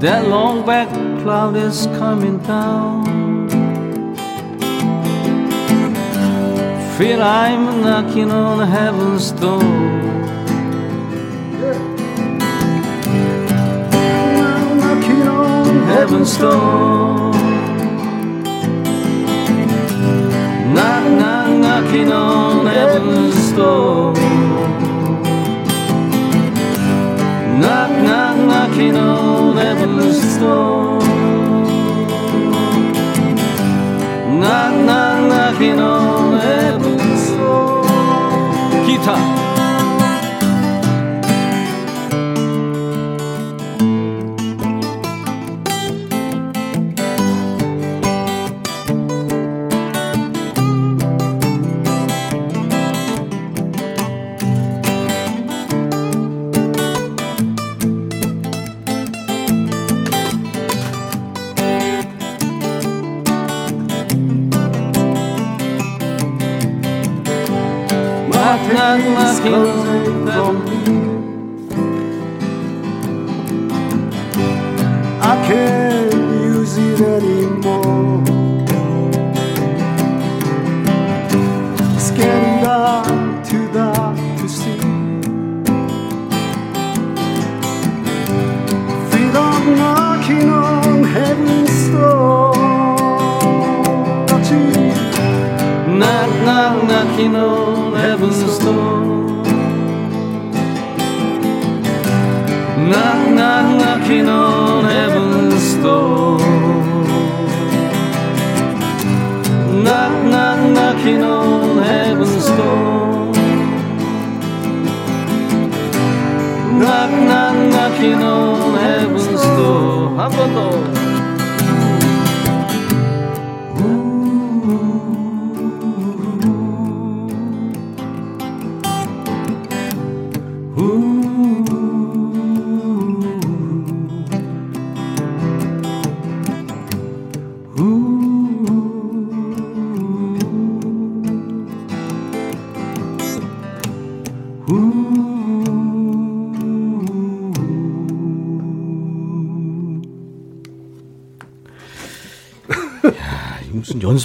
[SPEAKER 1] That long black cloud is coming down. Feel I'm knocking on heaven's door. heaven's door. Knock, knock, が昨日眠ずと泣く泣く泣きの眠ずと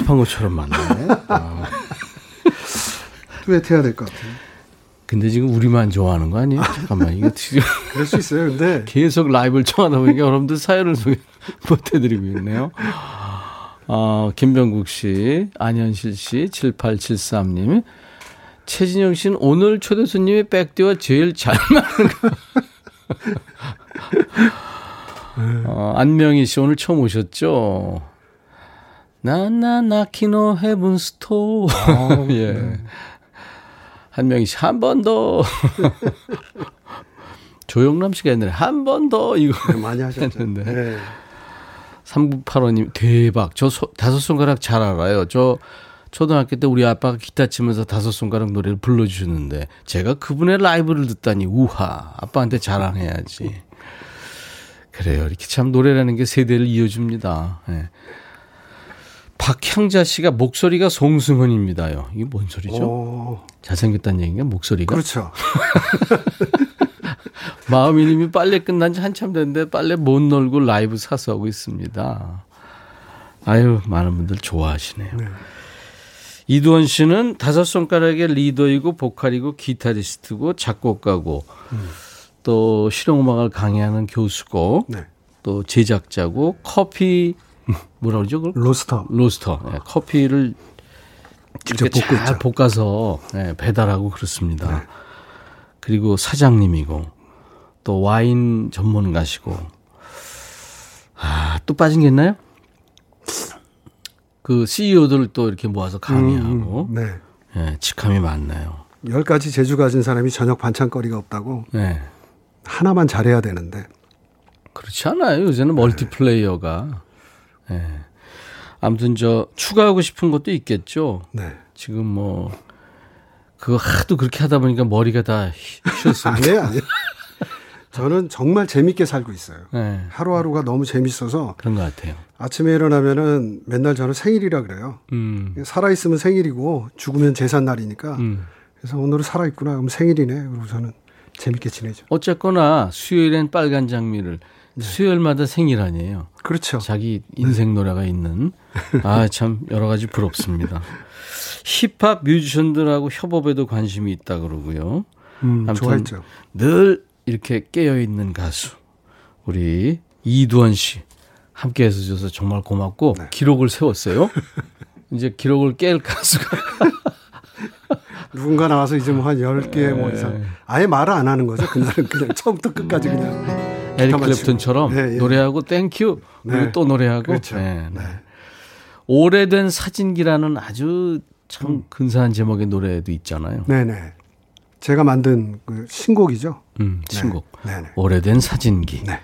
[SPEAKER 1] 연습한 것처럼 맞네.
[SPEAKER 4] 듀엣 해야 될 것 같아요.
[SPEAKER 1] 근데 지금 우리만 좋아하는 거 아니에요? 잠깐만, 이거 지금
[SPEAKER 4] 그럴 수 있어요. 근데
[SPEAKER 1] 계속 라이브를 청하다 보니까 여러분들 사연을 소개 못 해드리고 있네요. 어, 김병국 씨, 안현실 씨, 7873님. 최진영 씨는 오늘 초대 손님이 백디와 제일 잘 맞는 거. 어, 안명희 씨 오늘 처음 오셨죠? 나나 Knockin' on Heaven's Door. 예. 한명희 씨한번 더. 조영남 씨가 옛날에 한 번 더 이거
[SPEAKER 4] 많이 하셨죠.
[SPEAKER 1] 했는데.
[SPEAKER 4] 네.
[SPEAKER 1] 3985님 대박. 저 소, 다섯 손가락 잘 알아요. 저 초등학교 때 우리 아빠가 기타 치면서 다섯 손가락 노래를 불러 주셨는데 제가 그분의 라이브를 듣다니 우하 아빠한테 자랑해야지. 그래요. 이렇게 참 노래라는 게 세대를 이어줍니다. 예. 박향자 씨가 목소리가 송승헌입니다요. 이게 뭔 소리죠?
[SPEAKER 4] 오,
[SPEAKER 1] 잘생겼다는 얘기인가 목소리가?
[SPEAKER 4] 그렇죠.
[SPEAKER 1] 마음이님이 빨래 끝난 지 한참 됐는데 빨래 못 널고 라이브 사서 하고 있습니다. 아유 많은 분들 좋아하시네요.
[SPEAKER 4] 네.
[SPEAKER 1] 이두원 씨는 다섯 손가락의 리더이고 보컬이고 기타리스트고 작곡가고 또 실용음악을 강의하는 교수고
[SPEAKER 4] 네.
[SPEAKER 1] 또 제작자고 커피 뭐라 그러죠? 그걸?
[SPEAKER 4] 로스터.
[SPEAKER 1] 로스터 예, 커피를
[SPEAKER 4] 직접 볶고
[SPEAKER 1] 잘
[SPEAKER 4] 있죠.
[SPEAKER 1] 볶아서 예, 배달하고 그렇습니다.
[SPEAKER 4] 네.
[SPEAKER 1] 그리고 사장님이고 또 와인 전문가시고 아, 또 빠진 게 있나요? 그 CEO들 또 이렇게 모아서 강의하고
[SPEAKER 4] 음, 네.
[SPEAKER 1] 예, 직함이 많나요?
[SPEAKER 4] 열 가지 재주 가진 사람이 저녁 반찬거리가 없다고
[SPEAKER 1] 네.
[SPEAKER 4] 하나만 잘해야 되는데
[SPEAKER 1] 그렇지 않아요. 요새는 멀티플레이어가. 예. 아무튼 저 추가하고 싶은 것도 있겠죠.
[SPEAKER 4] 네.
[SPEAKER 1] 지금 뭐 그거 하도 그렇게 하다 보니까 머리가 다 쉬었습니다.
[SPEAKER 4] 아니에요, 아니에요. 저는 정말 재밌게 살고 있어요.
[SPEAKER 1] 네,
[SPEAKER 4] 하루하루가 너무 재밌어서
[SPEAKER 1] 그런 것 같아요.
[SPEAKER 4] 아침에 일어나면은 맨날 저는 생일이라 그래요.
[SPEAKER 1] 음,
[SPEAKER 4] 살아 있으면 생일이고 죽으면 제삿날이니까
[SPEAKER 1] 음.
[SPEAKER 4] 그래서 오늘은 살아 있구나 그럼 생일이네 그리고 저는 재밌게 지내죠.
[SPEAKER 1] 어쨌거나 수요일엔 빨간 장미를
[SPEAKER 4] 네.
[SPEAKER 1] 수요일마다 생일 아니에요.
[SPEAKER 4] 그렇죠.
[SPEAKER 1] 자기 인생 노래가 있는 아 참 여러 가지 부럽습니다. 힙합 뮤지션들하고 협업에도 관심이 있다 그러고요.
[SPEAKER 4] 음,
[SPEAKER 1] 아무튼
[SPEAKER 4] 좋아했죠.
[SPEAKER 1] 늘 이렇게 깨어 있는 가수 우리 이두원 씨 함께 해서 줘서 정말 고맙고
[SPEAKER 4] 네.
[SPEAKER 1] 기록을 세웠어요. 이제 기록을 깰 가수가
[SPEAKER 4] 누군가 나와서 이제 뭐 한 10개 뭐
[SPEAKER 1] 네.
[SPEAKER 4] 이상 아예 말을 안 하는 거죠. 그날은 그냥 처음부터 끝까지 그냥
[SPEAKER 1] 일렉
[SPEAKER 4] 치고. 네, 예.
[SPEAKER 1] 노래하고 thank you 그리고
[SPEAKER 4] 네.
[SPEAKER 1] 또 노래하고
[SPEAKER 4] 그렇죠.
[SPEAKER 1] 네, 네.
[SPEAKER 4] 네.
[SPEAKER 1] 오래된 사진기라는 아주 참
[SPEAKER 4] 음.
[SPEAKER 1] 근사한 제목의 노래도 있잖아요.
[SPEAKER 4] 네네. 제가 만든 그 신곡이죠.
[SPEAKER 1] 음, 신곡
[SPEAKER 4] 네네.
[SPEAKER 1] 오래된 사진기.
[SPEAKER 4] 네.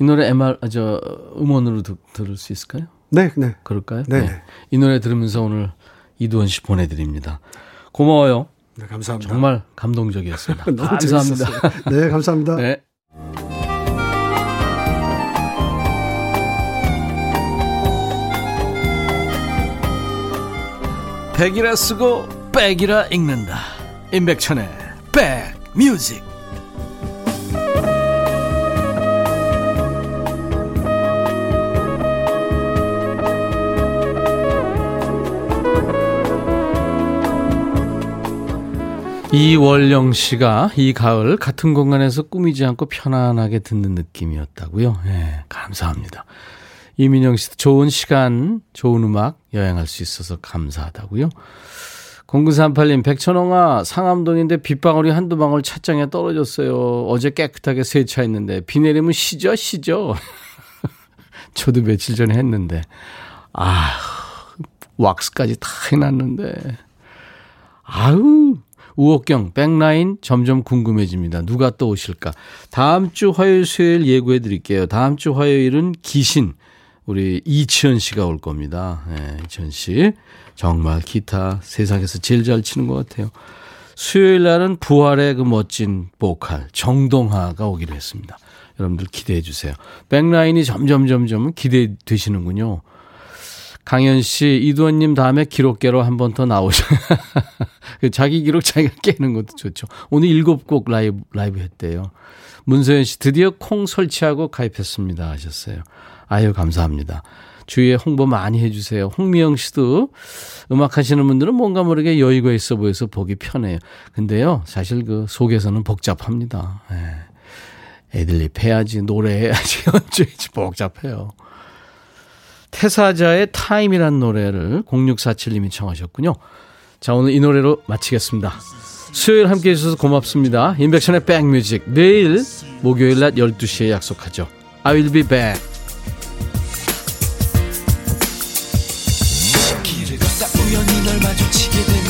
[SPEAKER 1] 이 노래 MR 아, 저 음원으로 드- 들을 수 있을까요?
[SPEAKER 4] 네, 네.
[SPEAKER 1] 그럴까요?
[SPEAKER 4] 네네.
[SPEAKER 1] 이 노래 들으면서 오늘 이두원 씨 보내드립니다. 고마워요.
[SPEAKER 4] 네, 감사합니다.
[SPEAKER 1] 정말 감동적이었습니다. 감사합니다.
[SPEAKER 4] 재밌었어요. 네, 감사합니다.
[SPEAKER 1] 네. 백이라 쓰고 백이라 읽는다. 임백천의 백뮤직. 이월영 씨가 이 가을 같은 공간에서 꾸미지 않고 편안하게 듣는 느낌이었다고요. 예, 감사합니다. 이민영 씨도 좋은 시간, 좋은 음악 여행할 수 있어서 감사하다고요. 0938님, 백천홍아, 상암동인데 빗방울이 한두 방울 찻장에 떨어졌어요. 어제 깨끗하게 세차했는데, 비 내리면 쉬죠, 쉬죠. 저도 며칠 전에 했는데, 아 왁스까지 다 해놨는데, 아유, 우옥경, 백라인 점점 궁금해집니다. 누가 또 오실까? 다음 주 화요일, 수요일 예고해 드릴게요. 다음 주 화요일은 기신, 우리 이치현 씨가 올 겁니다. 네, 이치현 씨. 정말 기타 세상에서 제일 잘 치는 것 같아요. 수요일 날은 부활의 그 멋진 보컬, 정동하가 오기로 했습니다. 여러분들 기대해 주세요. 백라인이 점점, 점점 기대되시는군요. 강현 씨, 이두원님 다음에 기록계로 한 번 더 나오셔. 그 자기 기록 자기가 깨는 것도 좋죠. 오늘 일곱 곡 라이브, 라이브 했대요. 문서연 씨, 드디어 콩 설치하고 가입했습니다. 하셨어요. 아유, 감사합니다. 주위에 홍보 많이 해주세요. 홍미영 씨도 음악 하시는 분들은 뭔가 모르게 여유가 있어 보여서 보기 편해요. 근데요, 사실 그 속에서는 복잡합니다. 예. 애들립 해야지, 노래해야지, 연주해야지 복잡해요. 태사자의 타임이란 노래를 0647님이 청하셨군요. 자, 오늘 이 노래로 마치겠습니다. 수요일 함께 해주셔서 고맙습니다. 인백션의 백뮤직. 내일 목요일 낮 12시에 약속하죠. I will be back.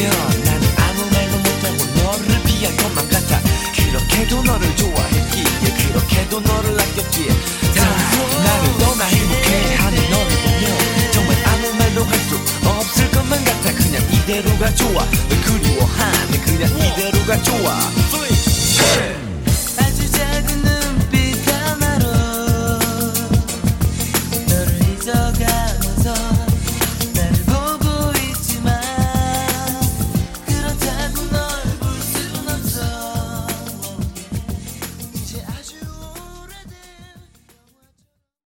[SPEAKER 5] 나는 아무 말도 못하고 너를 피할 것만 같아. 그렇게도 너를 좋아했기에 그렇게도 너를 아꼈기에. 다 나를 너나 행복해하는 너를 보면 정말 아무 말도 할 수 없을 것만 같아. 그냥 이대로가 좋아. 널 그리워하는 그냥 이대로가 좋아